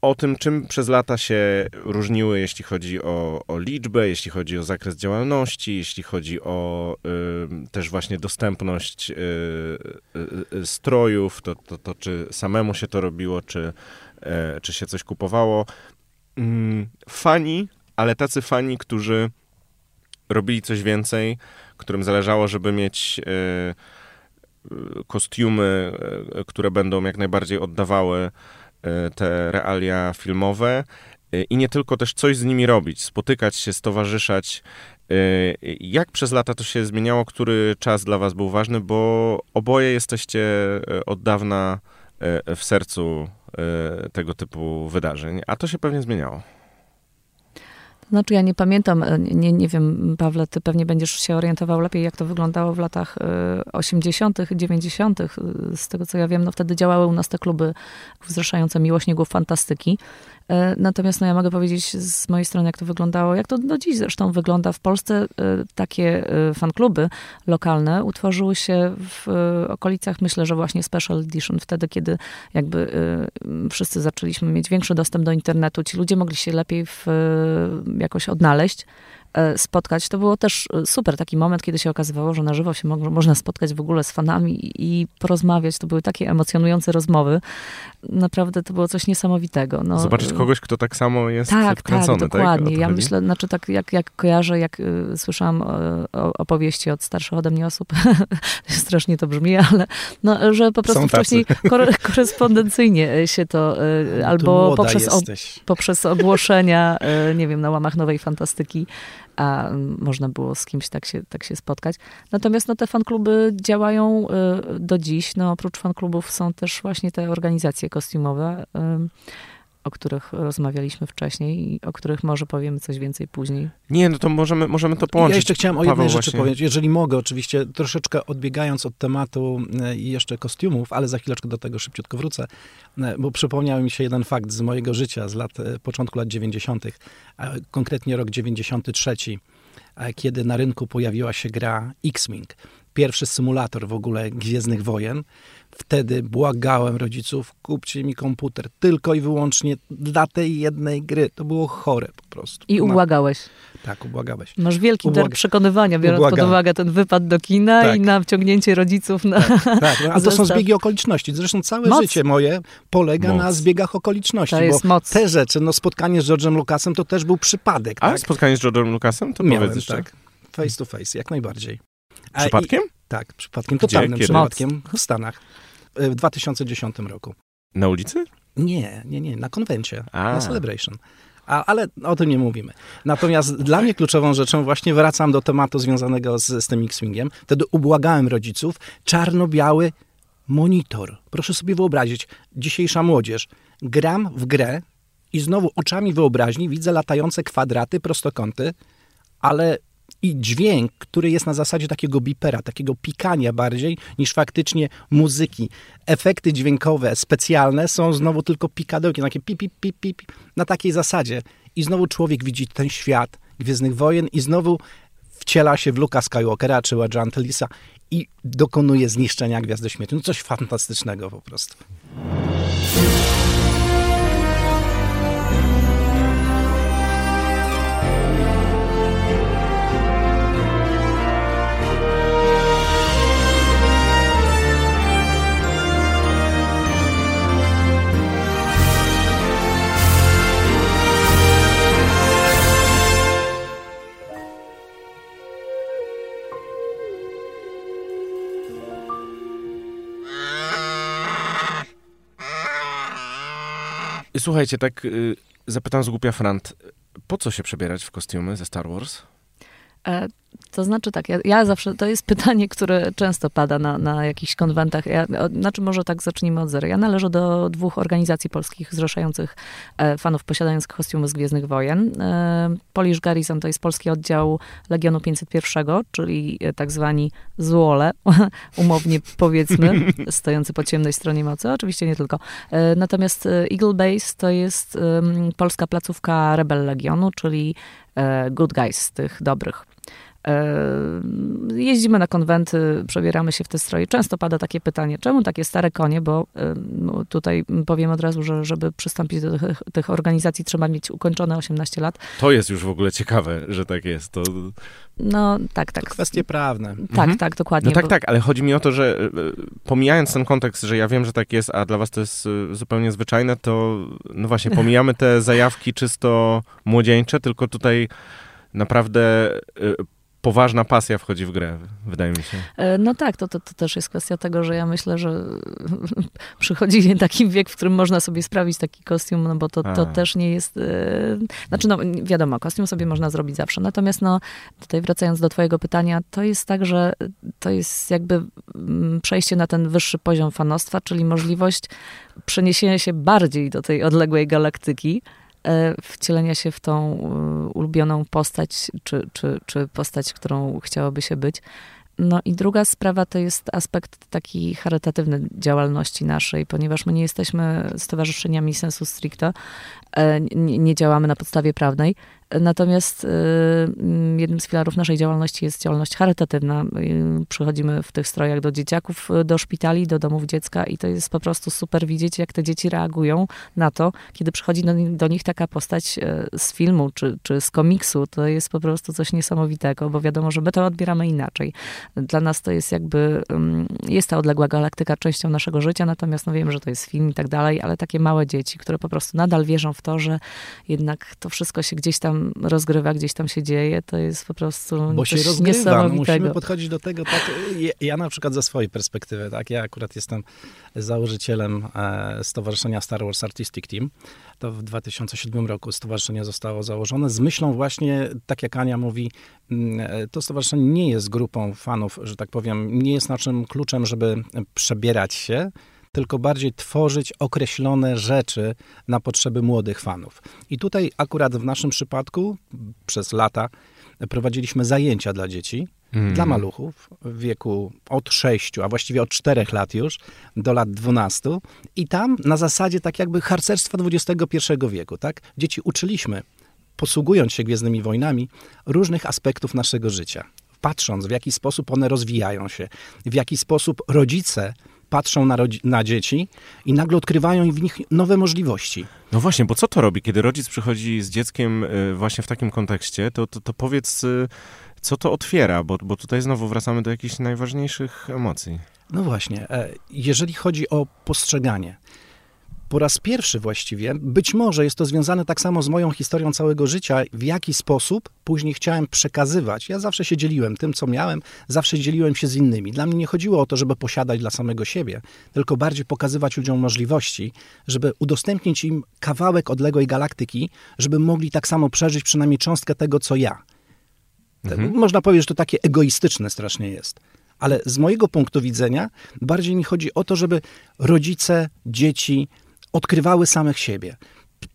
o tym, czym przez lata się różniły, jeśli chodzi o, o liczbę, jeśli chodzi o zakres działalności, jeśli chodzi o y, też właśnie dostępność y, y, y, strojów, to, to, to, czy samemu się to robiło, czy, e, czy się coś kupowało. Mm, fani, ale tacy fani, którzy robili coś więcej, którym zależało, żeby mieć e, kostiumy, e, które będą jak najbardziej oddawały te realia filmowe e, i nie tylko też coś z nimi robić, spotykać się, stowarzyszać. E, jak przez lata to się zmieniało? Który czas dla was był ważny? Bo oboje jesteście od dawna w sercu tego typu wydarzeń, a to się pewnie zmieniało. Znaczy ja nie pamiętam, e, nie, nie wiem, Pawle, ty pewnie będziesz się orientował lepiej, jak to wyglądało w latach 80., e, 90. E, z tego co ja wiem, no wtedy działały u nas te kluby wzruszające miłośników fantastyki. Natomiast no, ja mogę powiedzieć z mojej strony, jak to wyglądało, jak to do dziś zresztą wygląda. W Polsce takie fankluby lokalne utworzyły się w okolicach, myślę, że właśnie Special Edition, wtedy, kiedy jakby wszyscy zaczęliśmy mieć większy dostęp do internetu, ci ludzie mogli się lepiej w, jakoś odnaleźć. E, spotkać. To było też e, super taki moment, kiedy się okazywało, że na żywo się mo można spotkać w ogóle z fanami i porozmawiać. To były takie emocjonujące rozmowy. Naprawdę to było coś niesamowitego. No, Zobaczyć kogoś, kto tak samo jest tak, wkręcony. Tak, dokładnie. Tak? Ja myślę, znaczy tak jak, jak kojarzę, jak y, słyszałam o, opowieści od starszych ode mnie osób, strasznie to brzmi, ale no, że po prostu wcześniej korespondencyjnie się to y, albo poprzez, o, poprzez ogłoszenia, y, nie wiem, na łamach Nowej Fantastyki a można było z kimś tak się, tak się spotkać. Natomiast no, te fankluby działają y, do dziś. No, oprócz fanklubów są też właśnie te organizacje kostiumowe, o których rozmawialiśmy wcześniej i o których może powiemy coś więcej później. Nie, no to możemy, możemy to połączyć. Ja jeszcze chciałem o jednej Paweł rzeczy właśnie. powiedzieć, jeżeli mogę, oczywiście troszeczkę odbiegając od tematu e, i jeszcze kostiumów, ale za chwileczkę do tego szybciutko wrócę, e, bo przypomniał mi się jeden fakt z mojego życia, z lat, e, początku lat 90., konkretnie rok 93, kiedy na rynku pojawiła się gra X-Wing pierwszy symulator w ogóle Gwiezdnych Wojen. Wtedy błagałem rodziców, kupcie mi komputer tylko i wyłącznie dla tej jednej gry. To było chore po prostu. I ubłagałeś. No, tak, ubłagałeś. Masz wielki Ubłaga... dar przekonywania, biorąc pod uwagę ten wypad do kina tak. i na wciągnięcie rodziców na Tak, tak. No, a to są zbiegi okoliczności. Zresztą całe moc. życie moje polega moc. na zbiegach okoliczności. To jest bo moc. te rzeczy, no spotkanie z George'em Lucasem to też był przypadek. A tak? spotkanie z George'em Lucasem? To Miałem, powiedz jeszcze. Tak. Face to face, jak najbardziej. Przypadkiem? I, tak, przypadkiem, totalnym przypadkiem w Stanach w 2010 roku. Na ulicy? Nie, nie, nie, na konwencie, A. na Celebration. A, ale o tym nie mówimy. Natomiast dla mnie kluczową rzeczą, właśnie wracam do tematu związanego z, z tym X-Wingiem, wtedy ubłagałem rodziców, czarno-biały monitor. Proszę sobie wyobrazić, dzisiejsza młodzież, gram w grę i znowu oczami wyobraźni widzę latające kwadraty, prostokąty, ale i dźwięk, który jest na zasadzie takiego bipera, takiego pikania bardziej niż faktycznie muzyki. Efekty dźwiękowe specjalne są znowu tylko pikadełki, takie pip, pip, pip, pip, na takiej zasadzie. I znowu człowiek widzi ten świat Gwiezdnych Wojen i znowu wciela się w Luka Skywalkera czy Wedge'a i dokonuje zniszczenia Gwiazdy Śmierci. No coś fantastycznego po prostu. Słuchajcie, tak y, zapytam z głupia Frant, po co się przebierać w kostiumy ze Star Wars? To znaczy tak, ja, ja, zawsze, to jest pytanie, które często pada na, na jakichś konwentach. Ja, znaczy może tak zacznijmy od zera. Ja należę do dwóch organizacji polskich zrzeszających e, fanów posiadających kostiumy z Gwiezdnych Wojen. E, Polish Garrison to jest polski oddział Legionu 501, czyli e, tak zwani złole, umownie powiedzmy, stojący po ciemnej stronie mocy. Oczywiście nie tylko. Natomiast Eagle Base to jest polska placówka Rebel Legionu, czyli good guys, tych dobrych. Jeździmy na konwenty, przebieramy się w te stroje. Często pada takie pytanie, czemu takie stare konie, bo no, tutaj powiem od razu, że żeby przystąpić do tych, tych, organizacji trzeba mieć ukończone 18 lat. To jest już w ogóle ciekawe, że tak jest. To... No tak, tak. To kwestie prawne. Tak, mhm. tak, dokładnie. No tak, bo... tak, ale chodzi mi o to, że e, pomijając ten kontekst, że ja wiem, że tak jest, a dla was to jest e, zupełnie zwyczajne, to no właśnie, pomijamy te zajawki czysto młodzieńcze, tylko tutaj naprawdę e, poważna pasja wchodzi w grę, wydaje mi się. E, no tak, to, to, to też jest kwestia tego, że ja myślę, że przychodzi taki wiek, w którym można sobie sprawić taki kostium, no bo to, to też nie jest... E, znaczy, no wiadomo, kostium sobie można zrobić zawsze. Natomiast no, tutaj wracając do twojego pytania, to jest tak, że to jest jakby mm, przejście na ten wyższy poziom fanostwa, czyli możliwość przeniesienia się bardziej do tej odległej galaktyki, wcielenia się w tą e, ulubioną postać, czy, czy, czy postać, którą chciałoby się być. No i druga sprawa to jest aspekt taki charytatywny działalności naszej, ponieważ my nie jesteśmy stowarzyszeniami sensu stricto, e, nie, nie działamy na podstawie prawnej, Natomiast y, mm, jednym z filarów naszej działalności jest działalność charytatywna. Y, przychodzimy w tych strojach do dzieciaków, y, do szpitali, do domów dziecka i to jest po prostu super widzieć, jak te dzieci reagują na to, kiedy przychodzi do, do nich taka postać z filmu czy, czy z komiksu. To jest po prostu coś niesamowitego, bo wiadomo, że my to odbieramy inaczej. Dla nas to jest jakby, mm, jest ta odległa galaktyka częścią naszego życia, natomiast no wiem, że to jest film i tak dalej, ale takie małe dzieci, które po prostu nadal wierzą w to, że jednak to wszystko się gdzieś tam rozgrywa, gdzieś tam się dzieje, to jest po prostu Bo się rozgrywa, musimy podchodzić do tego tak, ja, ja, na przykład ze swojej perspektywy, tak, ja akurat jestem założycielem e, Stowarzyszenia Star Wars Artistic Team, to w 2007 roku stowarzyszenie zostało założone z myślą właśnie, tak jak Ania mówi, mm, e, to stowarzyszenie nie jest grupą fanów, że tak powiem, nie jest naszym kluczem, żeby przebierać się, tylko bardziej tworzyć określone rzeczy na potrzeby młodych fanów. I tutaj akurat w naszym przypadku przez lata prowadziliśmy zajęcia dla dzieci, mm. dla maluchów w wieku od 6, a właściwie od 4 lat już, do lat 12. I tam na zasadzie tak jakby harcerstwa XXI wieku, tak? Dzieci uczyliśmy, posługując się Gwiezdnymi Wojnami, różnych aspektów naszego życia. Patrząc, w jaki sposób one rozwijają się, w jaki sposób rodzice patrzą na, na, dzieci i nagle odkrywają w nich nowe możliwości. No właśnie, bo co to robi, kiedy rodzic przychodzi z dzieckiem y, właśnie w takim kontekście, to, to, to powiedz, y, co to otwiera, bo, bo tutaj znowu wracamy do jakichś najważniejszych emocji. No właśnie, e, jeżeli chodzi o postrzeganie, po raz pierwszy właściwie, być może jest to związane tak samo z moją historią całego życia, w jaki sposób później chciałem przekazywać. Ja zawsze się dzieliłem tym, co miałem, zawsze dzieliłem się z innymi. Dla mnie nie chodziło o to, żeby posiadać dla samego siebie, tylko bardziej pokazywać ludziom możliwości, żeby udostępnić im kawałek odległej galaktyki, żeby mogli tak samo przeżyć przynajmniej cząstkę tego, co ja. Mhm. Można powiedzieć, że to takie egoistyczne strasznie jest. Ale z mojego punktu widzenia bardziej mi chodzi o to, żeby rodzice, dzieci, odkrywały samych siebie.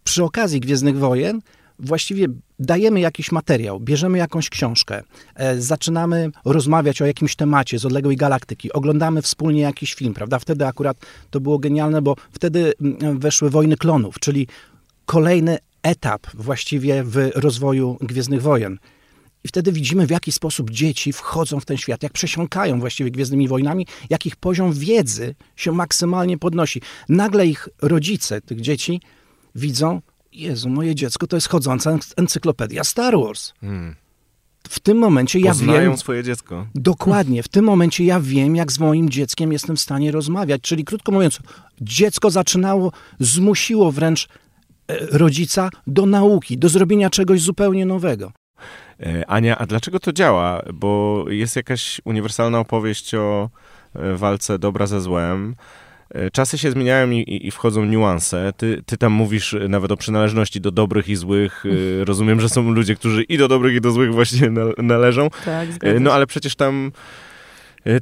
Przy okazji Gwiezdnych Wojen właściwie dajemy jakiś materiał, bierzemy jakąś książkę, e, zaczynamy rozmawiać o jakimś temacie z odległej galaktyki, oglądamy wspólnie jakiś film, prawda? Wtedy akurat to było genialne, bo wtedy weszły Wojny Klonów, czyli kolejny etap właściwie w rozwoju Gwiezdnych Wojen. I wtedy widzimy, w jaki sposób dzieci wchodzą w ten świat, jak przesiąkają właściwie Gwiezdnymi Wojnami, jak ich poziom wiedzy się maksymalnie podnosi. Nagle ich rodzice tych dzieci widzą, Jezu, moje dziecko to jest chodząca encyklopedia Star Wars. Hmm. W tym momencie ja Poznają wiem... swoje dziecko. Dokładnie. W tym momencie ja wiem, jak z moim dzieckiem jestem w stanie rozmawiać. Czyli krótko mówiąc, dziecko zaczynało, zmusiło wręcz e, rodzica do nauki, do zrobienia czegoś zupełnie nowego. E, Ania, a dlaczego to działa? Bo jest jakaś uniwersalna opowieść o e, walce dobra ze złem. E, czasy się zmieniają i, i, wchodzą niuanse. Ty, ty tam mówisz nawet o przynależności do dobrych i złych. Rozumiem, że są ludzie, którzy i do dobrych, i do złych właśnie należą. Tak, no ale przecież tam,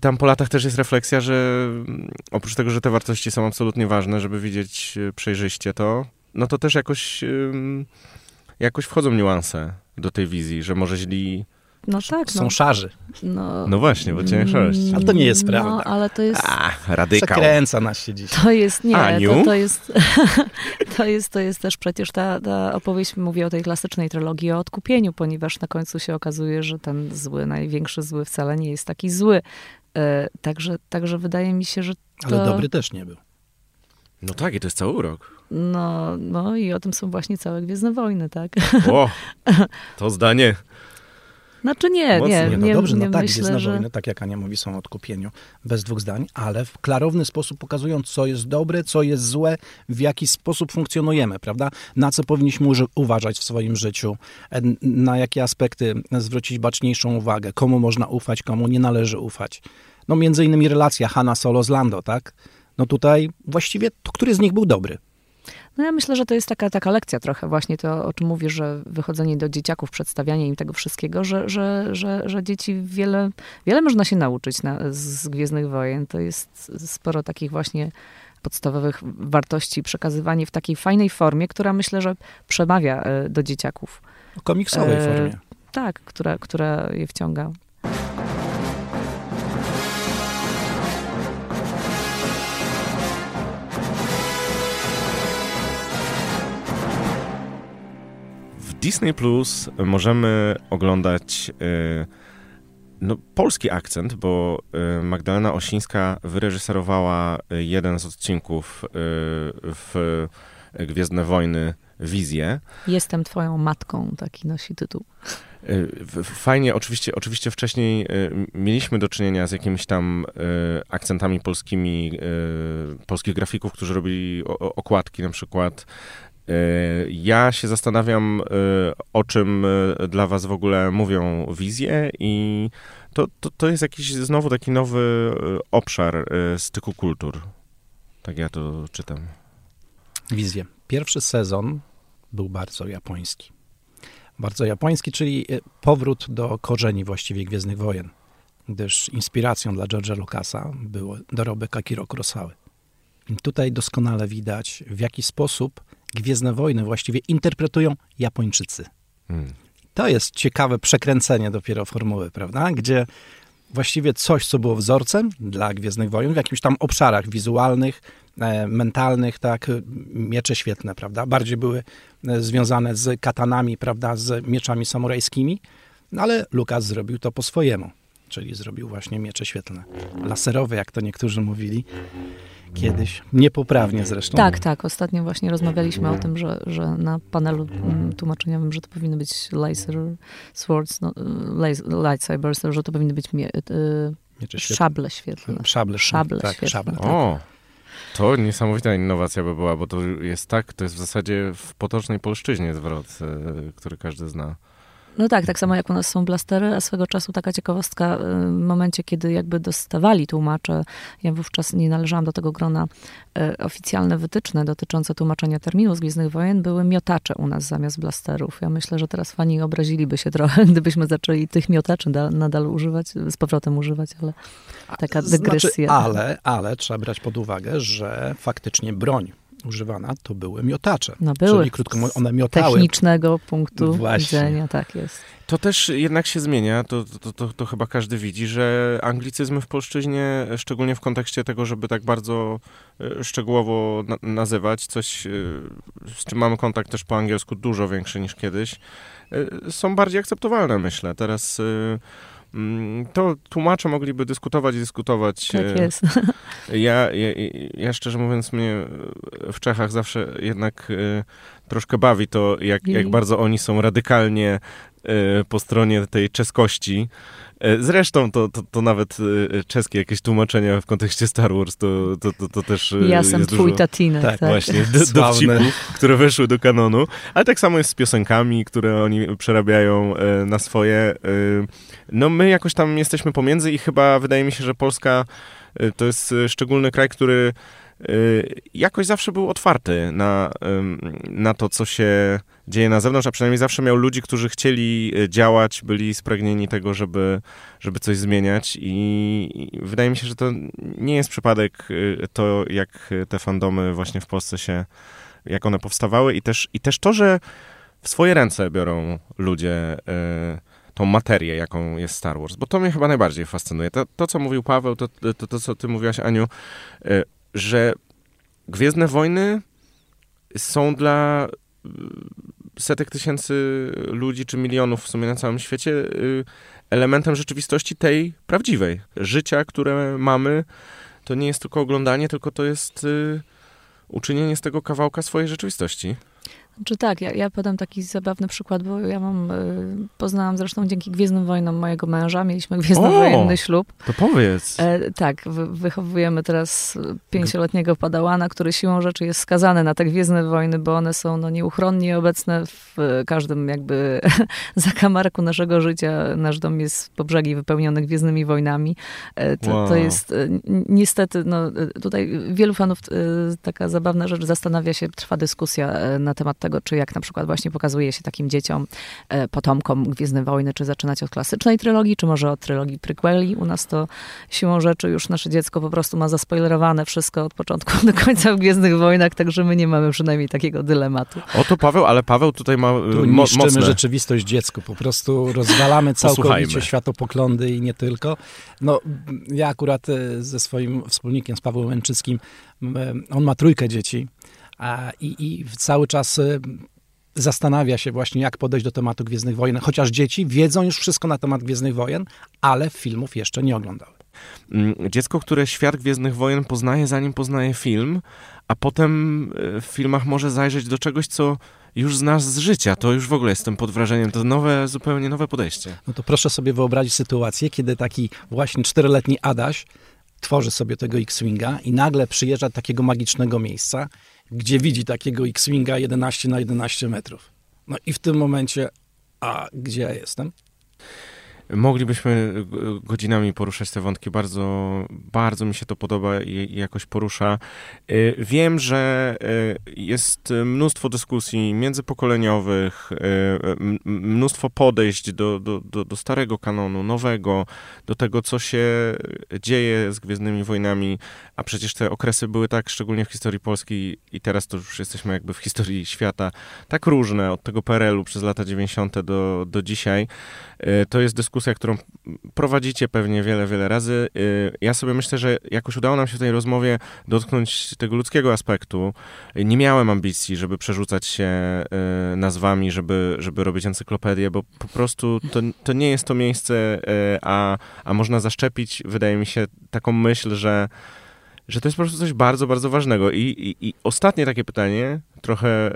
tam po latach też jest refleksja, że mm, oprócz tego, że te wartości są absolutnie ważne, żeby widzieć przejrzyście to, no to też jakoś, jakoś wchodzą niuanse do tej wizji, że może źli no tak. Są no. szarzy. No, no właśnie, bo cię szarość. Ale to nie jest no, prawda. No, ale to jest... A, radykał. Przekręca nas się dziś. To jest, nie, to, to, jest, to jest, to jest też przecież ta, ta opowieść mówi o tej klasycznej trylogii o odkupieniu, ponieważ na końcu się okazuje, że ten zły, największy zły wcale nie jest taki zły. E, także, także wydaje mi się, że to... Ale dobry też nie był. No tak, i to jest cały urok. No, no i o tym są właśnie całe Gwiezdne Wojny, tak? O, to zdanie. Znaczy nie, nie, nie, no nie, dobrze, nie no tak, myślę, Gwiezdne że... Wojny, tak jak Ania mówi, są odkupieniu, bez dwóch zdań, ale w klarowny sposób pokazują, co jest dobre, co jest złe, w jaki sposób funkcjonujemy, prawda? Na co powinniśmy uważać w swoim życiu, na jakie aspekty zwrócić baczniejszą uwagę, komu można ufać, komu nie należy ufać. No między innymi relacja Hanna Solo z Lando, tak? No tutaj właściwie to który z nich był dobry? No ja myślę, że to jest taka, taka lekcja trochę właśnie to, o czym mówisz, że wychodzenie do dzieciaków, przedstawianie im tego wszystkiego, że, że, że, że dzieci wiele, wiele można się nauczyć na, z Gwiezdnych Wojen. To jest sporo takich właśnie podstawowych wartości, przekazywanie w takiej fajnej formie, która myślę, że przemawia e, do dzieciaków. O komiksowej e, formie. Tak, która, która je wciąga. Disney Plus możemy oglądać no, polski akcent, bo Magdalena Osińska wyreżyserowała jeden z odcinków w Gwiezdne Wojny Wizję. Jestem twoją matką, taki nosi tytuł. Fajnie, oczywiście, oczywiście wcześniej mieliśmy do czynienia z jakimiś tam akcentami polskimi, polskich grafików, którzy robili okładki na przykład ja się zastanawiam, e, o czym e, dla was w ogóle mówią wizje i to, to, to jest jakiś znowu taki nowy obszar styku kultur. Tak ja to czytam. Wizje. Pierwszy sezon był bardzo japoński. Bardzo japoński, czyli powrót do korzeni właściwie Gwiezdnych Wojen, gdyż inspiracją dla George'a Lucasa był dorobek Akiro Kurosawy. Tutaj doskonale widać, w jaki sposób Gwiezdne Wojny właściwie interpretują Japończycy. Hmm. To jest ciekawe przekręcenie dopiero formuły, prawda? Gdzie właściwie coś, co było wzorcem dla Gwiezdnych Wojen w jakimś tam obszarach wizualnych, e, mentalnych, tak, miecze świetne, prawda? Bardziej były e, związane z katanami, prawda, z mieczami samurajskimi, no ale Lukas zrobił to po swojemu, czyli zrobił właśnie miecze świetlne. Laserowe, jak to niektórzy mówili kiedyś, niepoprawnie zresztą. Tak, tak. Ostatnio właśnie rozmawialiśmy o tym, że, że na panelu mm, tłumaczeniowym, że to powinny być laser swords, no, lightsabers, że to powinny być mie, y, szable świetlne. Szable, szable tak, świetlne. Szable, tak. O, to niesamowita innowacja by była, bo to jest tak, to jest w zasadzie w potocznej polszczyźnie zwrot, y, który każdy zna. No tak, tak samo jak u nas są blastery, a swego czasu taka ciekawostka, y, w momencie, kiedy jakby dostawali tłumacze, ja wówczas nie należałam do tego grona, y, oficjalne wytyczne dotyczące tłumaczenia terminu z Gwiezdnych Wojen były miotacze u nas zamiast blasterów. Ja myślę, że teraz fani obraziliby się trochę, gdybyśmy zaczęli tych miotaczy nadal używać, z powrotem używać, ale taka znaczy, dygresja. Znaczy, ale, ale trzeba brać pod uwagę, że faktycznie broń używana, to były miotacze. No były. Czyli krótko mówiąc, one miotały. technicznego punktu Właśnie. widzenia, tak jest. To też jednak się zmienia, to, to, to, to, chyba każdy widzi, że anglicyzmy w polszczyźnie, szczególnie w kontekście tego, żeby tak bardzo e, szczegółowo na nazywać coś, e, z czym mamy kontakt też po angielsku dużo większy niż kiedyś, e, są bardziej akceptowalne, myślę. Teraz to tłumacze mogliby dyskutować i dyskutować. Tak e, jest. Ja, ja, ja szczerze mówiąc, mnie w Czechach zawsze jednak e, troszkę bawi to, jak, jak bardzo oni są radykalnie po stronie tej czeskości. Zresztą to, to, to, nawet czeskie jakieś tłumaczenia w kontekście Star Wars to, to, to, to też Ja jestem twój dużo, tatinek. Tak, tak. właśnie, dowcipów, które weszły do kanonu. Ale tak samo jest z piosenkami, które oni przerabiają na swoje. No my jakoś tam jesteśmy pomiędzy i chyba wydaje mi się, że Polska to jest szczególny kraj, który jakoś zawsze był otwarty na, na to, co się dzieje na zewnątrz, a przynajmniej zawsze miał ludzi, którzy chcieli działać, byli spragnieni tego, żeby, żeby coś zmieniać i wydaje mi się, że to nie jest przypadek to, jak te fandomy właśnie w Polsce się, jak one powstawały i też, i też to, że w swoje ręce biorą ludzie tą materię, jaką jest Star Wars, bo to mnie chyba najbardziej fascynuje. To, to co mówił Paweł, to, to, to, co ty mówiłaś, Aniu, że Gwiezdne Wojny są dla e, setek tysięcy ludzi, czy milionów w sumie na całym świecie, e, elementem rzeczywistości tej prawdziwej. Życia, które mamy, to nie jest tylko oglądanie, tylko to jest uczynienie z tego kawałka swojej rzeczywistości. Czy tak, ja, ja podam taki zabawny przykład, bo ja mam, y, poznałam zresztą dzięki Gwiezdnym Wojnom mojego męża, mieliśmy gwiezdnowojenny ślub. To powiedz. E, tak, wychowujemy teraz pięcioletniego padałana, który siłą rzeczy jest skazany na te Gwiezdne Wojny, bo one są no, nieuchronnie obecne w każdym jakby zakamarku naszego życia. Nasz dom jest po brzegi wypełniony Gwiezdnymi Wojnami. E, to, wow. to jest e, niestety, no, e, tutaj wielu fanów e, taka zabawna rzecz zastanawia się, trwa dyskusja na temat tego, tego, czy jak na przykład właśnie pokazuje się takim dzieciom, e, potomkom Gwiezdne Wojny, czy zaczynać od klasycznej trylogii, czy może od trylogii prequeli. U nas to siłą rzeczy już nasze dziecko po prostu ma zaspoilerowane wszystko od początku do końca w Gwiezdnych Wojnach, także my nie mamy przynajmniej takiego dylematu. Oto Paweł, ale Paweł tutaj ma e, tu mo mocne. rzeczywistość dziecku, po prostu rozwalamy całkowicie światopoglądy i nie tylko. No, ja akurat e, ze swoim wspólnikiem, z Pawłem Męczyckim, on ma trójkę dzieci, i, i cały czas y, zastanawia się właśnie, jak podejść do tematu Gwiezdnych Wojen, chociaż dzieci wiedzą już wszystko na temat Gwiezdnych Wojen, ale filmów jeszcze nie oglądały. Mm, dziecko, które świat Gwiezdnych Wojen poznaje, zanim poznaje film, a potem e, w filmach może zajrzeć do czegoś, co już znasz z życia. To już w ogóle jestem pod wrażeniem. To nowe, zupełnie nowe podejście. No to proszę sobie wyobrazić sytuację, kiedy taki właśnie czteroletni Adaś tworzy sobie tego X-Winga i nagle przyjeżdża do takiego magicznego miejsca, gdzie widzi takiego X-Winga 11 na 11 metrów. No i w tym momencie, a gdzie ja jestem? Moglibyśmy godzinami poruszać te wątki. Bardzo, bardzo mi się to podoba i jakoś porusza. Y, wiem, że y, jest mnóstwo dyskusji międzypokoleniowych, mnóstwo podejść do, do, do, do starego kanonu, nowego, do tego, co się dzieje z Gwiezdnymi Wojnami, a przecież te okresy były tak, szczególnie w historii Polski i teraz to już jesteśmy jakby w historii świata, tak różne, od tego PRL-u przez lata 90. do, do dzisiaj. To jest dyskusja dyskusja, którą prowadzicie pewnie wiele, wiele razy. Y, ja sobie myślę, że jakoś udało nam się w tej rozmowie dotknąć tego ludzkiego aspektu. Nie miałem ambicji, żeby przerzucać się y, nazwami, żeby, żeby robić encyklopedię, bo po prostu to, to nie jest to miejsce, y, a, a można zaszczepić, wydaje mi się, taką myśl, że że to jest po prostu coś bardzo, bardzo ważnego. I, i, i ostatnie takie pytanie, trochę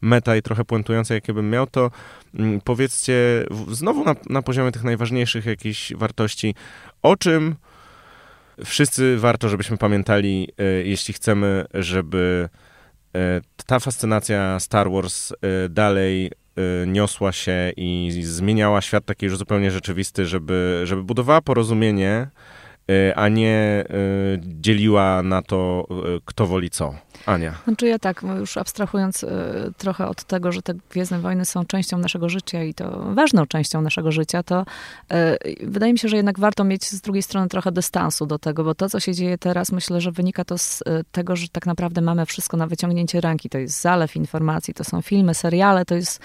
meta i trochę puentujące, jakie bym miał, to powiedzcie znowu na, na poziomie tych najważniejszych jakichś wartości, o czym wszyscy warto, żebyśmy pamiętali, e, jeśli chcemy, żeby e, ta fascynacja Star Wars e, dalej niosła się i zmieniała świat taki już zupełnie rzeczywisty, żeby, żeby budowała porozumienie, a nie dzieliła na to, kto woli co. Ania. Znaczy ja tak, już abstrahując y, trochę od tego, że te Gwiezdne Wojny są częścią naszego życia i to ważną częścią naszego życia, to y, wydaje mi się, że jednak warto mieć z drugiej strony trochę dystansu do tego, bo to, co się dzieje teraz, myślę, że wynika to z y, tego, że tak naprawdę mamy wszystko na wyciągnięcie ręki. To jest zalew informacji, to są filmy, seriale, to jest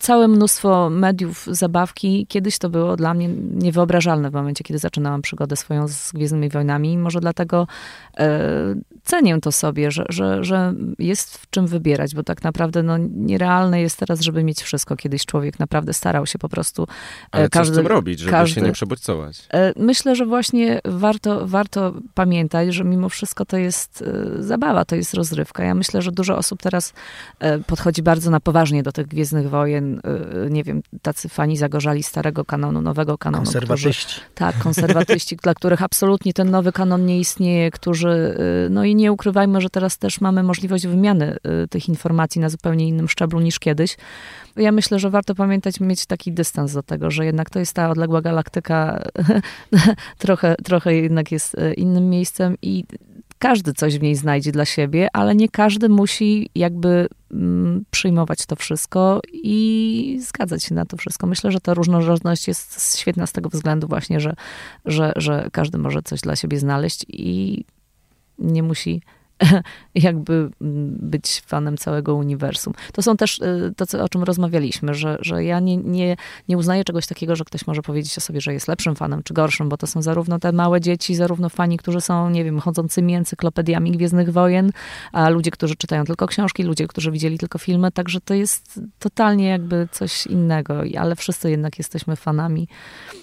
całe mnóstwo mediów, zabawki. Kiedyś to było dla mnie niewyobrażalne w momencie, kiedy zaczynałam przygodę swoją z Gwiezdnymi Wojnami. Może dlatego cenię to sobie, że, że, że jest w czym wybierać, bo tak naprawdę no, nierealne jest teraz, żeby mieć wszystko. Kiedyś człowiek naprawdę starał się po prostu. E, Ale każdy, co z tym robić, żeby każdy, się nie przebodźcować? E, myślę, że właśnie warto, warto pamiętać, że mimo wszystko to jest e, zabawa, to jest rozrywka. Ja myślę, że dużo osób teraz podchodzi bardzo na poważnie do tych Gwiezdnych Wojen. Nie wiem, tacy fani zagorzali starego kanonu, nowego kanonu. Konserwatyści. Którzy, tak, konserwatyści, dla których absolutnie ten nowy kanon nie istnieje, którzy, no i nie ukrywajmy, że teraz też mamy możliwość wymiany y, tych informacji na zupełnie innym szczeblu niż kiedyś. Ja myślę, że warto pamiętać, mieć taki dystans do tego, że jednak to jest ta odległa galaktyka, trochę, trochę jednak jest y, innym miejscem i każdy coś w niej znajdzie dla siebie, ale nie każdy musi jakby mm, przyjmować to wszystko i zgadzać się na to wszystko. Myślę, że ta różnorodność jest świetna z tego względu właśnie, że, że, że każdy może coś dla siebie znaleźć i nie musi jakby mm, być fanem całego uniwersum. To są też y, to, o czym rozmawialiśmy, że, że ja nie, nie, nie uznaję czegoś takiego, że ktoś może powiedzieć o sobie, że jest lepszym fanem czy gorszym, bo to są zarówno te małe dzieci, zarówno fani, którzy są, nie wiem, chodzącymi encyklopediami Gwiezdnych Wojen, a ludzie, którzy czytają tylko książki, ludzie, którzy widzieli tylko filmy, także to jest totalnie jakby coś innego, ale wszyscy jednak jesteśmy fanami.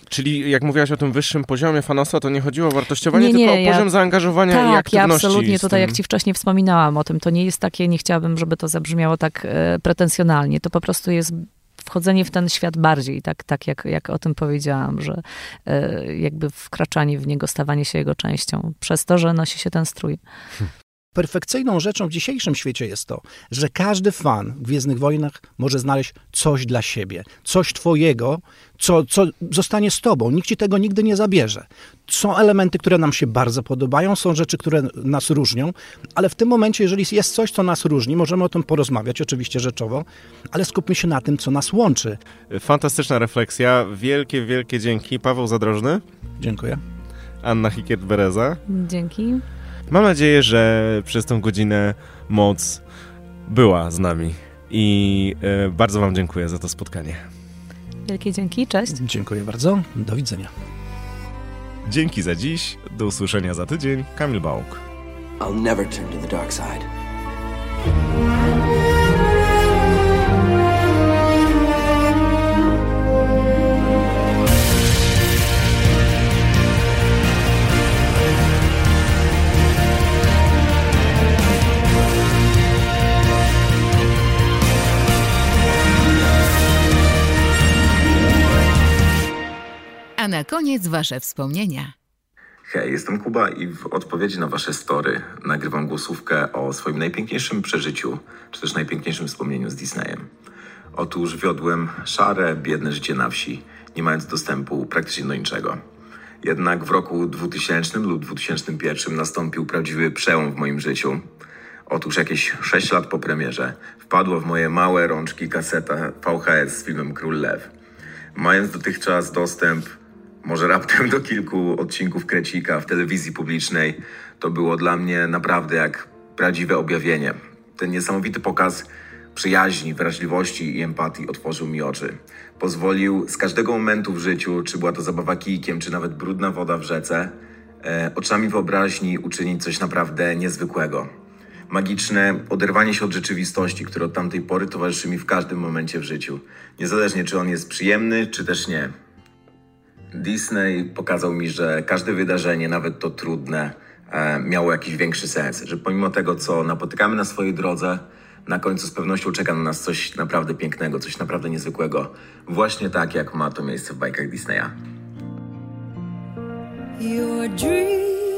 Czyli jak mówiłaś o tym wyższym poziomie fanostwa, to nie chodziło o wartościowanie, nie, nie, tylko o ja, poziom zaangażowania tak, i aktywności. Ja absolutnie tutaj, jak ci wcześniej wspominałam o tym, to nie jest takie, nie chciałabym, żeby to zabrzmiało tak e, pretensjonalnie. To po prostu jest wchodzenie w ten świat bardziej, tak, tak jak, jak o tym powiedziałam, że e, jakby wkraczanie w niego, stawanie się jego częścią, przez to, że nosi się ten strój. Perfekcyjną rzeczą w dzisiejszym świecie jest to, że każdy fan w Gwiezdnych Wojnach może znaleźć coś dla siebie, coś twojego, co, co zostanie z tobą. Nikt ci tego nigdy nie zabierze. Są elementy, które nam się bardzo podobają, są rzeczy, które nas różnią, ale w tym momencie, jeżeli jest coś, co nas różni, możemy o tym porozmawiać, oczywiście rzeczowo, ale skupmy się na tym, co nas łączy. Fantastyczna refleksja. Wielkie, wielkie dzięki. Paweł Zadrożny. Dziękuję. Anna Hikiert-Bereza. Dzięki. Mam nadzieję, że przez tą godzinę moc była z nami i e, bardzo Wam dziękuję za to spotkanie. Wielkie dzięki, cześć. Dziękuję bardzo, do widzenia. Dzięki za dziś, do usłyszenia za tydzień. Kamil Bałk. I'll never turn to the dark side. A na koniec wasze wspomnienia. Hej, jestem Kuba i w odpowiedzi na wasze story nagrywam głosówkę o swoim najpiękniejszym przeżyciu, czy też najpiękniejszym wspomnieniu z Disneyem. Otóż wiodłem szare, biedne życie na wsi, nie mając dostępu praktycznie do niczego. Jednak w roku 2000 lub 2001 nastąpił prawdziwy przełom w moim życiu. Otóż jakieś 6 lat po premierze wpadła w moje małe rączki kaseta VHS z filmem Król Lew. Mając dotychczas dostęp może raptem do kilku odcinków Krecika w telewizji publicznej, to było dla mnie naprawdę jak prawdziwe objawienie. Ten niesamowity pokaz przyjaźni, wrażliwości i empatii otworzył mi oczy. Pozwolił z każdego momentu w życiu, czy była to zabawa kijkiem, czy nawet brudna woda w rzece, e, oczami wyobraźni uczynić coś naprawdę niezwykłego. Magiczne oderwanie się od rzeczywistości, które od tamtej pory towarzyszy mi w każdym momencie w życiu. Niezależnie czy on jest przyjemny, czy też nie. Disney pokazał mi, że każde wydarzenie, nawet to trudne, e, miało jakiś większy sens. Że pomimo tego, co napotykamy na swojej drodze, na końcu z pewnością czeka na nas coś naprawdę pięknego, coś naprawdę niezwykłego. Właśnie tak, jak ma to miejsce w bajkach Disneya. Your dream